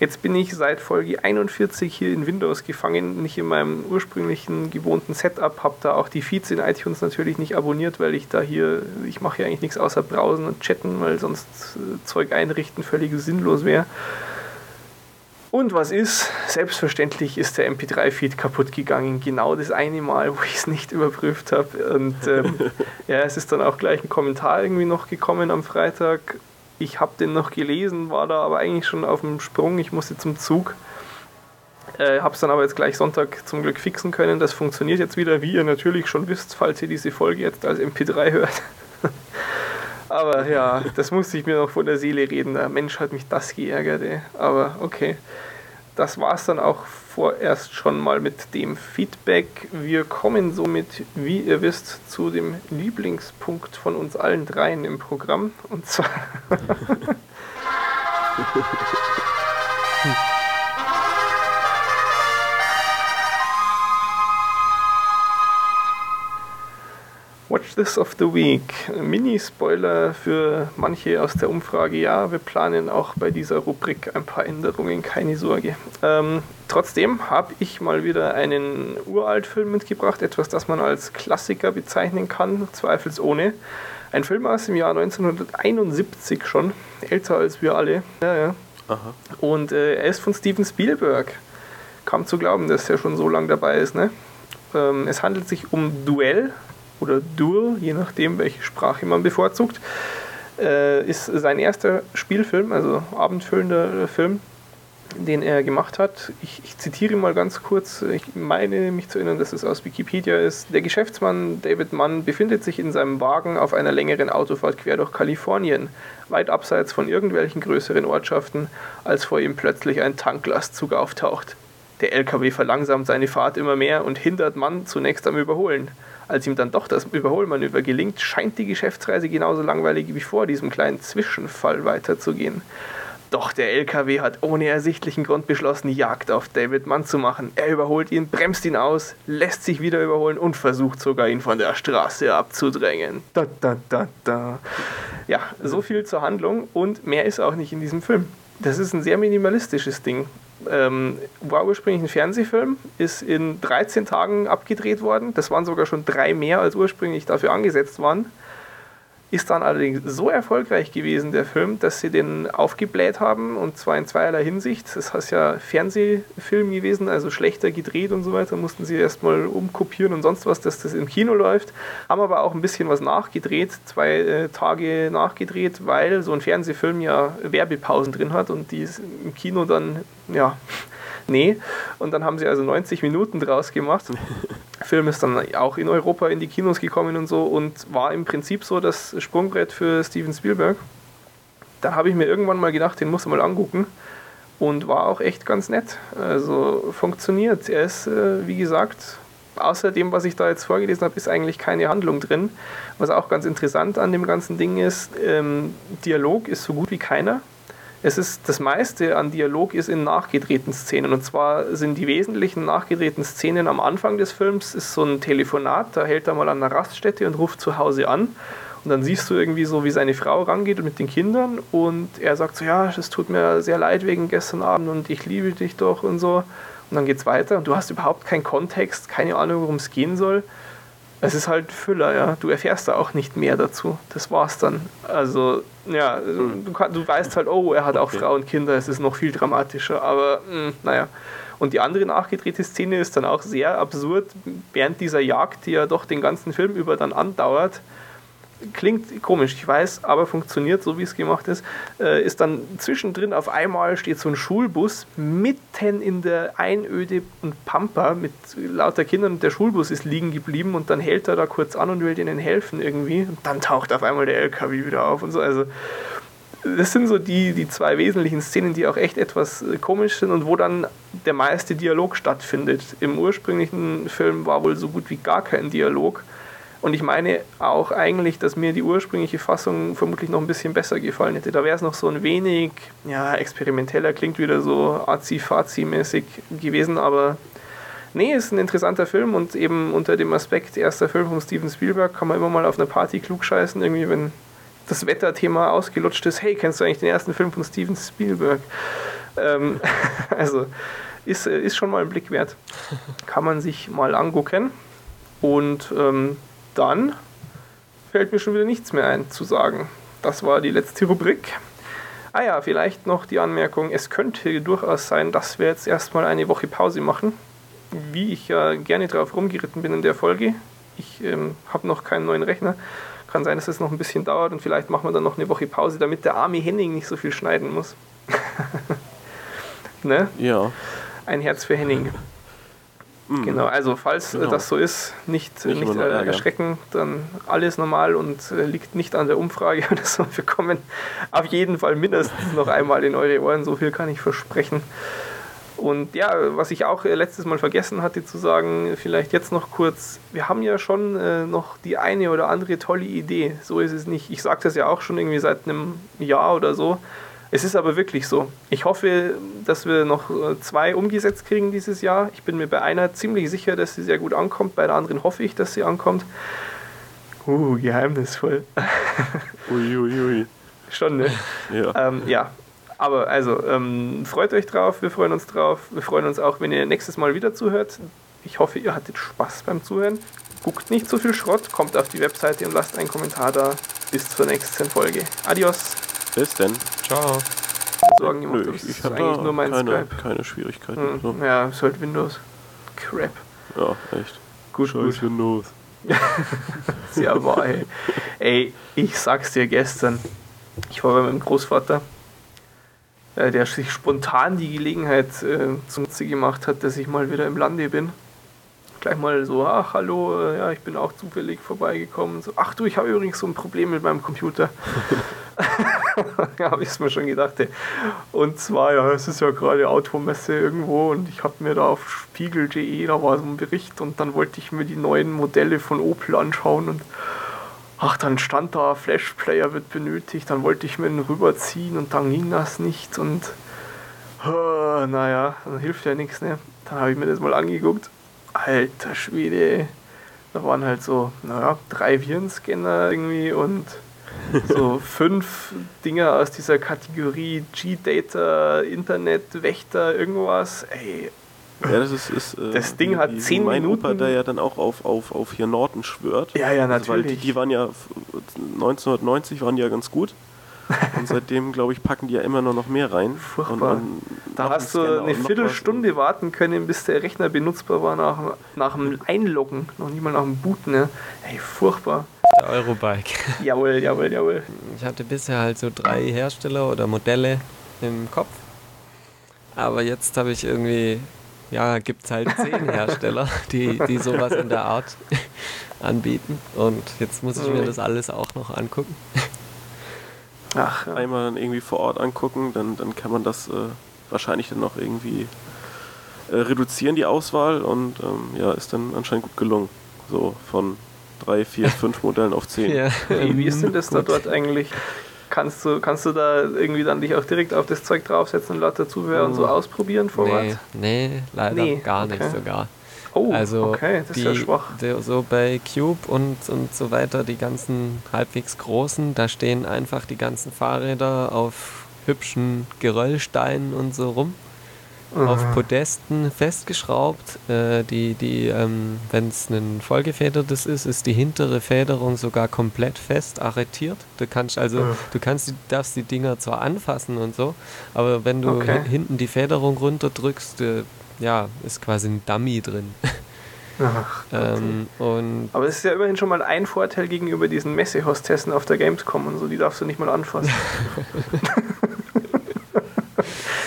Jetzt bin ich seit Folge 41 hier in Windows gefangen, nicht in meinem ursprünglichen gewohnten Setup, habe da auch die Feeds in iTunes natürlich nicht abonniert, weil ich da hier, ich mache ja eigentlich nichts außer browsen und chatten, weil sonst äh, Zeug einrichten völlig sinnlos wäre. Und was ist? Selbstverständlich ist der MP3-Feed kaputt gegangen. Genau das eine Mal, wo ich es nicht überprüft habe. Und ähm, ja, es ist dann auch gleich ein Kommentar irgendwie noch gekommen am Freitag. Ich habe den noch gelesen, war da aber eigentlich schon auf dem Sprung. Ich musste zum Zug. Äh, habe es dann aber jetzt gleich Sonntag zum Glück fixen können. Das funktioniert jetzt wieder, wie ihr natürlich schon wisst, falls ihr diese Folge jetzt als MP3 hört. Aber ja, das musste ich mir noch von der Seele reden. Der Mensch hat mich das geärgert, ey. Aber okay. Das war es dann auch vorerst schon mal mit dem Feedback. Wir kommen somit, wie ihr wisst, zu dem Lieblingspunkt von uns allen dreien im Programm. Und zwar Watch This of the Week. Mini-Spoiler für manche aus der Umfrage. Ja, wir planen auch bei dieser Rubrik ein paar Änderungen, keine Sorge. Ähm, trotzdem habe ich mal wieder einen Uraltfilm mitgebracht, etwas, das man als Klassiker bezeichnen kann, zweifelsohne. Ein Film aus dem Jahr 1971 schon, älter als wir alle. Ja, ja. Aha. Und äh, er ist von Steven Spielberg. Kaum zu glauben, dass er schon so lange dabei ist. Ne? Ähm, es handelt sich um Duell oder Duel, je nachdem, welche Sprache man bevorzugt. Äh, ist sein erster Spielfilm, also abendfüllender Film, den er gemacht hat. Ich, ich zitiere mal ganz kurz, ich meine mich zu erinnern, dass es aus Wikipedia ist. Der Geschäftsmann David Mann befindet sich in seinem Wagen auf einer längeren Autofahrt quer durch Kalifornien, weit abseits von irgendwelchen größeren Ortschaften, als vor ihm plötzlich ein Tanklastzug auftaucht. Der LKW verlangsamt seine Fahrt immer mehr und hindert Mann zunächst am Überholen. Als ihm dann doch das Überholmanöver gelingt, scheint die Geschäftsreise genauso langweilig wie vor diesem kleinen Zwischenfall weiterzugehen. Doch der LKW hat ohne ersichtlichen Grund beschlossen, Jagd auf David Mann zu machen. Er überholt ihn, bremst ihn aus, lässt sich wieder überholen und versucht sogar, ihn von der Straße abzudrängen. Da, da, da, da. Ja, so viel zur Handlung und mehr ist auch nicht in diesem Film. Das ist ein sehr minimalistisches Ding. Ähm, war ursprünglich ein Fernsehfilm, ist in 13 Tagen abgedreht worden. Das waren sogar schon drei mehr, als ursprünglich dafür angesetzt waren. Ist dann allerdings so erfolgreich gewesen, der Film, dass sie den aufgebläht haben und zwar in zweierlei Hinsicht. Das heißt ja Fernsehfilm gewesen, also schlechter gedreht und so weiter, mussten sie erstmal umkopieren und sonst was, dass das im Kino läuft. Haben aber auch ein bisschen was nachgedreht, zwei äh, Tage nachgedreht, weil so ein Fernsehfilm ja Werbepausen drin hat und die im Kino dann, ja, nee. Und dann haben sie also 90 Minuten draus gemacht. Der Film ist dann auch in Europa in die Kinos gekommen und so und war im Prinzip so das Sprungbrett für Steven Spielberg. Da habe ich mir irgendwann mal gedacht, den muss man mal angucken und war auch echt ganz nett. Also funktioniert. Er ist, äh, wie gesagt, außer dem, was ich da jetzt vorgelesen habe, ist eigentlich keine Handlung drin. Was auch ganz interessant an dem ganzen Ding ist, ähm, Dialog ist so gut wie keiner es ist das meiste an Dialog ist in nachgedrehten Szenen. Und zwar sind die wesentlichen nachgedrehten Szenen am Anfang des Films ist so ein Telefonat, da hält er mal an einer Raststätte und ruft zu Hause an. Und dann siehst du irgendwie so, wie seine Frau rangeht mit den Kindern und er sagt so, ja, es tut mir sehr leid wegen gestern Abend und ich liebe dich doch und so. Und dann geht es weiter und du hast überhaupt keinen Kontext, keine Ahnung, worum es gehen soll es ist halt Füller, ja. Du erfährst da auch nicht mehr dazu. Das war's dann. Also, ja, hm. du, du weißt halt, oh, er hat auch Frau und Kinder, es ist noch viel dramatischer, aber mh, hm, naja. Und die andere nachgedrehte Szene ist dann auch sehr absurd, während dieser Jagd, die ja doch den ganzen Film über dann andauert, klingt komisch, ich weiß, aber funktioniert so, wie es gemacht ist, äh, ist dann zwischendrin auf einmal steht so ein Schulbus mitten in der Einöde und Pampa mit lauter Kindern und der Schulbus ist liegen geblieben und dann hält er da kurz an und will denen helfen irgendwie und dann taucht auf einmal der LKW wieder auf und so, also das sind so die, die zwei wesentlichen Szenen, die auch echt etwas äh, komisch sind und wo dann der meiste Dialog stattfindet. Im ursprünglichen Film war wohl so gut wie gar kein Dialog und ich meine auch eigentlich, dass mir die ursprüngliche Fassung vermutlich noch ein bisschen besser gefallen hätte. Da wäre es noch so ein wenig, ja, experimenteller, klingt wieder so Azi-Fazi-mäßig gewesen, aber nee, ist ein interessanter Film und eben unter dem Aspekt erster Film von Steven Spielberg kann man immer mal auf einer Party klugscheißen, irgendwie, wenn das Wetterthema ausgelutscht ist. Hey, kennst du eigentlich den ersten Film von Steven Spielberg? Ähm, also ist, ist schon mal ein Blick wert. Kann man sich mal angucken. Und ähm, dann fällt mir schon wieder nichts mehr ein zu sagen. Das war die letzte Rubrik. Ah ja, vielleicht noch die Anmerkung, es könnte durchaus sein, dass wir jetzt erstmal eine Woche Pause machen. Wie ich ja gerne drauf rumgeritten bin in der Folge. Ich ähm, habe noch keinen neuen Rechner. Kann sein, dass es noch ein bisschen dauert und vielleicht machen wir dann noch eine Woche Pause, damit der arme Henning nicht so viel schneiden muss. ne? Ja. Ein Herz für Henning. Mhm. Genau, also falls genau. das so ist, nicht, nicht, nicht äh, erschrecken, dann alles normal und äh, liegt nicht an der Umfrage oder so. Wir kommen auf jeden Fall mindestens noch einmal in eure Ohren, so viel kann ich versprechen. Und ja, was ich auch äh, letztes Mal vergessen hatte zu sagen, vielleicht jetzt noch kurz, wir haben ja schon äh, noch die eine oder andere tolle Idee, so ist es nicht. Ich sage das ja auch schon irgendwie seit einem Jahr oder so es ist aber wirklich so. Ich hoffe, dass wir noch äh, zwei umgesetzt kriegen dieses Jahr. Ich bin mir bei einer ziemlich sicher, dass sie sehr gut ankommt. Bei der anderen hoffe ich, dass sie ankommt. Uh, geheimnisvoll. Uiuiui. Ui, ui. Schon, ne? Ja. Ähm, ja. Aber also, ähm, freut euch drauf, wir freuen uns drauf. Wir freuen uns auch, wenn ihr nächstes Mal wieder zuhört. Ich hoffe, ihr hattet Spaß beim Zuhören. Guckt nicht so viel Schrott, kommt auf die Webseite und lasst einen Kommentar da. Bis zur nächsten Folge. Adios. Bis denn. Ciao. Sorgen Nö, ich, ich habe eigentlich nur mein keine, Skype. keine Schwierigkeiten. Hm, so. Ja, ist halt Windows. Crap. Ja, echt. Gut, Scheiß gut. Windows. Sehr wahr, ey. ey, ich sag's dir gestern. Ich war bei meinem Großvater, äh, der sich spontan die Gelegenheit äh, zunutze gemacht hat, dass ich mal wieder im Lande bin. Gleich mal so, ach hallo, äh, ja, ich bin auch zufällig vorbeigekommen. So, ach du, ich habe übrigens so ein Problem mit meinem Computer. habe ich es mir schon gedacht. Ey. Und zwar, ja, es ist ja gerade Automesse irgendwo und ich habe mir da auf spiegel.de, da war so ein Bericht und dann wollte ich mir die neuen Modelle von Opel anschauen und ach, dann stand da, Flashplayer wird benötigt, dann wollte ich mir den rüberziehen und dann ging das nicht und uh, naja, dann hilft ja nichts, ne? Dann habe ich mir das mal angeguckt. Alter Schwede, da waren halt so, naja, drei Virenscanner irgendwie und so fünf Dinger aus dieser Kategorie G-Data, Internet, Wächter, irgendwas. Ey, ja, das ist, ist äh, das Ding hat wie, zehn mein Minuten. Opa, der ja dann auch auf, auf, auf hier Norton schwört. Ja, ja, Also, weil die, natürlich. die waren ja 1990 waren die ja ganz gut. Und seitdem, glaube ich, packen die ja immer nur noch mehr rein. Furchtbar. Und, und Da hast du eine Viertelstunde warten können, bis der Rechner benutzbar war nach, nach dem Einloggen, noch nicht mal nach dem Booten. Ne? Ey, furchtbar. Der Eurobike. Jawohl, jawohl, jawohl. Ich hatte bisher halt so drei Hersteller oder Modelle im Kopf. Aber jetzt habe ich irgendwie, ja, gibt es halt zehn Hersteller, die, die sowas in der Art anbieten. Und jetzt muss ich mir das alles auch noch angucken. Ach, ja. einmal dann irgendwie vor Ort angucken, dann, dann kann man das äh, wahrscheinlich dann noch irgendwie äh, reduzieren, die Auswahl. Und ähm, ja, ist dann anscheinend gut gelungen. So von drei, vier, fünf Modellen auf zehn. Ja, Wie, wie ist denn das da dort eigentlich? Kannst du, kannst du da irgendwie dann dich auch direkt auf das Zeug draufsetzen und lauter Zubehör und so ausprobieren vor Nee, Ort? nee, leider Nee, gar nicht okay. sogar. Oh, also okay, das die, ist ja schwach. der- so bei Cube und, und so weiter, die ganzen halbwegs großen, da stehen einfach die ganzen Fahrräder auf hübschen Geröllsteinen und so rum, auf Mhm. Podesten festgeschraubt. Äh, die, die, ähm, wenn es ein vollgefedertes ist, ist die hintere Federung sogar komplett fest arretiert. Du kannst also, Mhm. du kannst, die- darfst die Dinger zwar anfassen und so, aber wenn du Okay. hi- hinten die Federung runterdrückst, äh, ja, ist quasi ein Dummy drin. Ach. Ähm, und Aber es ist ja immerhin schon mal ein Vorteil gegenüber diesen Messehostessen auf der Gamescom und so, die darfst du nicht mal anfassen.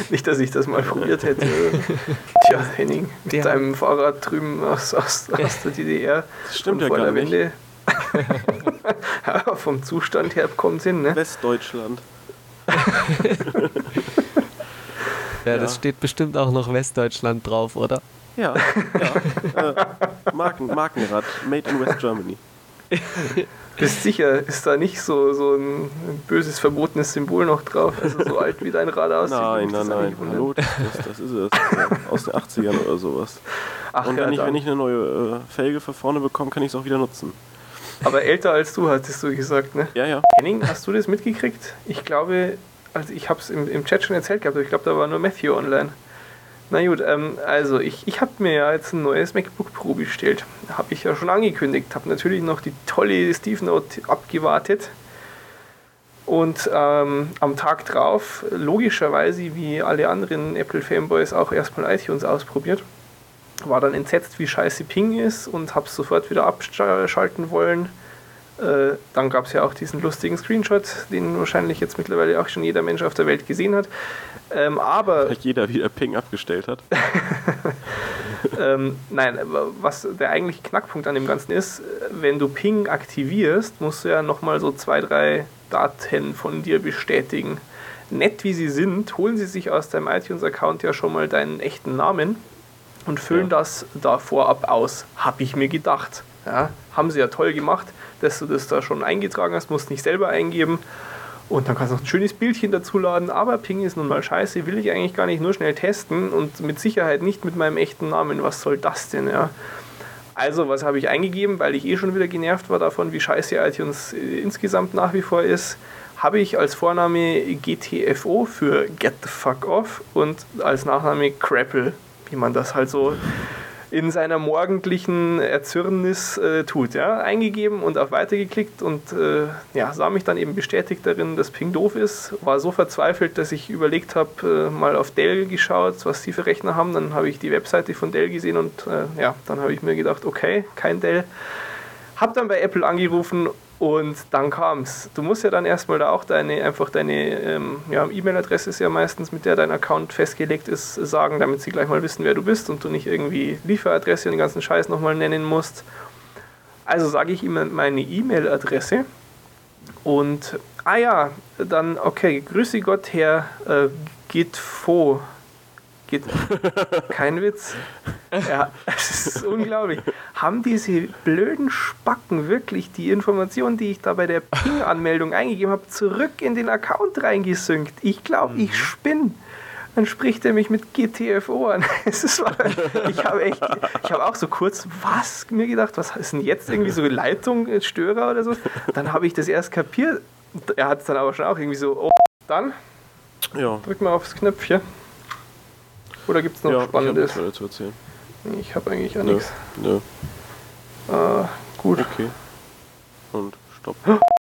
nicht, dass ich das mal probiert hätte. Tja, Henning, mit Der- deinem Fahrrad drüben aus, aus, aus der DDR. Das stimmt und ja vor gar der nicht. Wende. ja, vom Zustand her kommt hin, ne? Westdeutschland. ja, Ja. das steht bestimmt auch noch Westdeutschland drauf, oder? Ja, ja. äh, Marken, Markenrad, made in West Germany. Bist sicher, ist da nicht so, so ein böses, verbotenes Symbol noch drauf? Also so alt wie dein Rad aussieht? Nein, nein, das nein. Hallo, das, das, ist es. Ja, aus den 80ern oder sowas. Ach, Und ja, wenn, ich, dann. wenn ich eine neue äh, Felge für vorne bekomme, kann ich es auch wieder nutzen. Aber älter als du, hattest du gesagt, ne? Ja, ja. Henning, hast du das mitgekriegt? Ich glaube, also ich habe es im, im Chat schon erzählt gehabt, aber ich glaube, da war nur Matthew online. Na gut, ähm, also ich, ich habe mir ja jetzt ein neues MacBook Pro bestellt. Habe ich ja schon angekündigt. Habe natürlich noch die tolle Steve Note abgewartet. Und ähm, am Tag drauf, logischerweise wie alle anderen Apple-Fanboys, auch erstmal iTunes ausprobiert. War dann entsetzt, wie scheiße Ping ist und habe es sofort wieder abschalten wollen. Äh, dann gab es ja auch diesen lustigen Screenshot, den wahrscheinlich jetzt mittlerweile auch schon jeder Mensch auf der Welt gesehen hat. Ähm, aber Weil jeder wieder Ping abgestellt hat. ähm, nein, was der eigentliche Knackpunkt an dem Ganzen ist, wenn du Ping aktivierst, musst du ja nochmal so zwei, drei Daten von dir bestätigen. Nett wie sie sind, holen sie sich aus deinem iTunes-Account ja schon mal deinen echten Namen und füllen Ja. das da vorab aus. Hab ich mir gedacht. Ja, haben sie ja toll gemacht, dass du das da schon eingetragen hast, musst nicht selber eingeben. Und dann kannst du noch ein schönes Bildchen dazu laden. Aber Ping ist nun mal scheiße, will ich eigentlich gar nicht nur schnell testen und mit Sicherheit nicht mit meinem echten Namen. Was soll das denn, ja? Also, was habe ich eingegeben, weil ich eh schon wieder genervt war davon, wie scheiße iTunes äh, insgesamt nach wie vor ist, habe ich als Vorname GTFO für Get the Fuck Off und als Nachname Crapple, wie man das halt so in seiner morgendlichen Erzürnnis äh, tut. Ja? Eingegeben und auf Weiter geklickt und äh, ja, sah mich dann eben bestätigt darin, dass Ping doof ist. War so verzweifelt, dass ich überlegt habe, äh, mal auf Dell geschaut, was die für Rechner haben. Dann habe ich die Webseite von Dell gesehen und äh, ja, dann habe ich mir gedacht, okay, kein Dell. Hab dann bei Apple angerufen und dann kam's. Du musst ja dann erstmal da auch deine, einfach deine ähm, ja, E-Mail-Adresse ist ja meistens, mit der dein Account festgelegt ist, sagen, damit sie gleich mal wissen, wer du bist und du nicht irgendwie Lieferadresse und den ganzen Scheiß nochmal nennen musst. Also sage ich ihm meine E-Mail-Adresse Und, ah ja, dann, okay, grüße Gott, Herr äh, Gitfo. Geht, kein Witz. Ja, es ist unglaublich. Haben diese blöden Spacken wirklich die Informationen, die ich da bei der Ping-Anmeldung eingegeben habe, zurück in den Account reingesynkt? Ich glaube, ich spinne. Dann spricht er mich mit GTFO an. Es ist, ich habe echt, ich habe auch so kurz, was mir gedacht, was ist denn jetzt irgendwie so Leitung, Störer oder so? Dann habe ich das erst kapiert. Er hat es dann aber schon auch irgendwie so, oh, dann Ja, drück mal aufs Knöpfchen. Oder gibt es noch ja ich Spannendes? nichts weiter zu erzählen. Ich habe eigentlich auch Nö, nichts. nö. Äh, gut. Okay. Und stopp.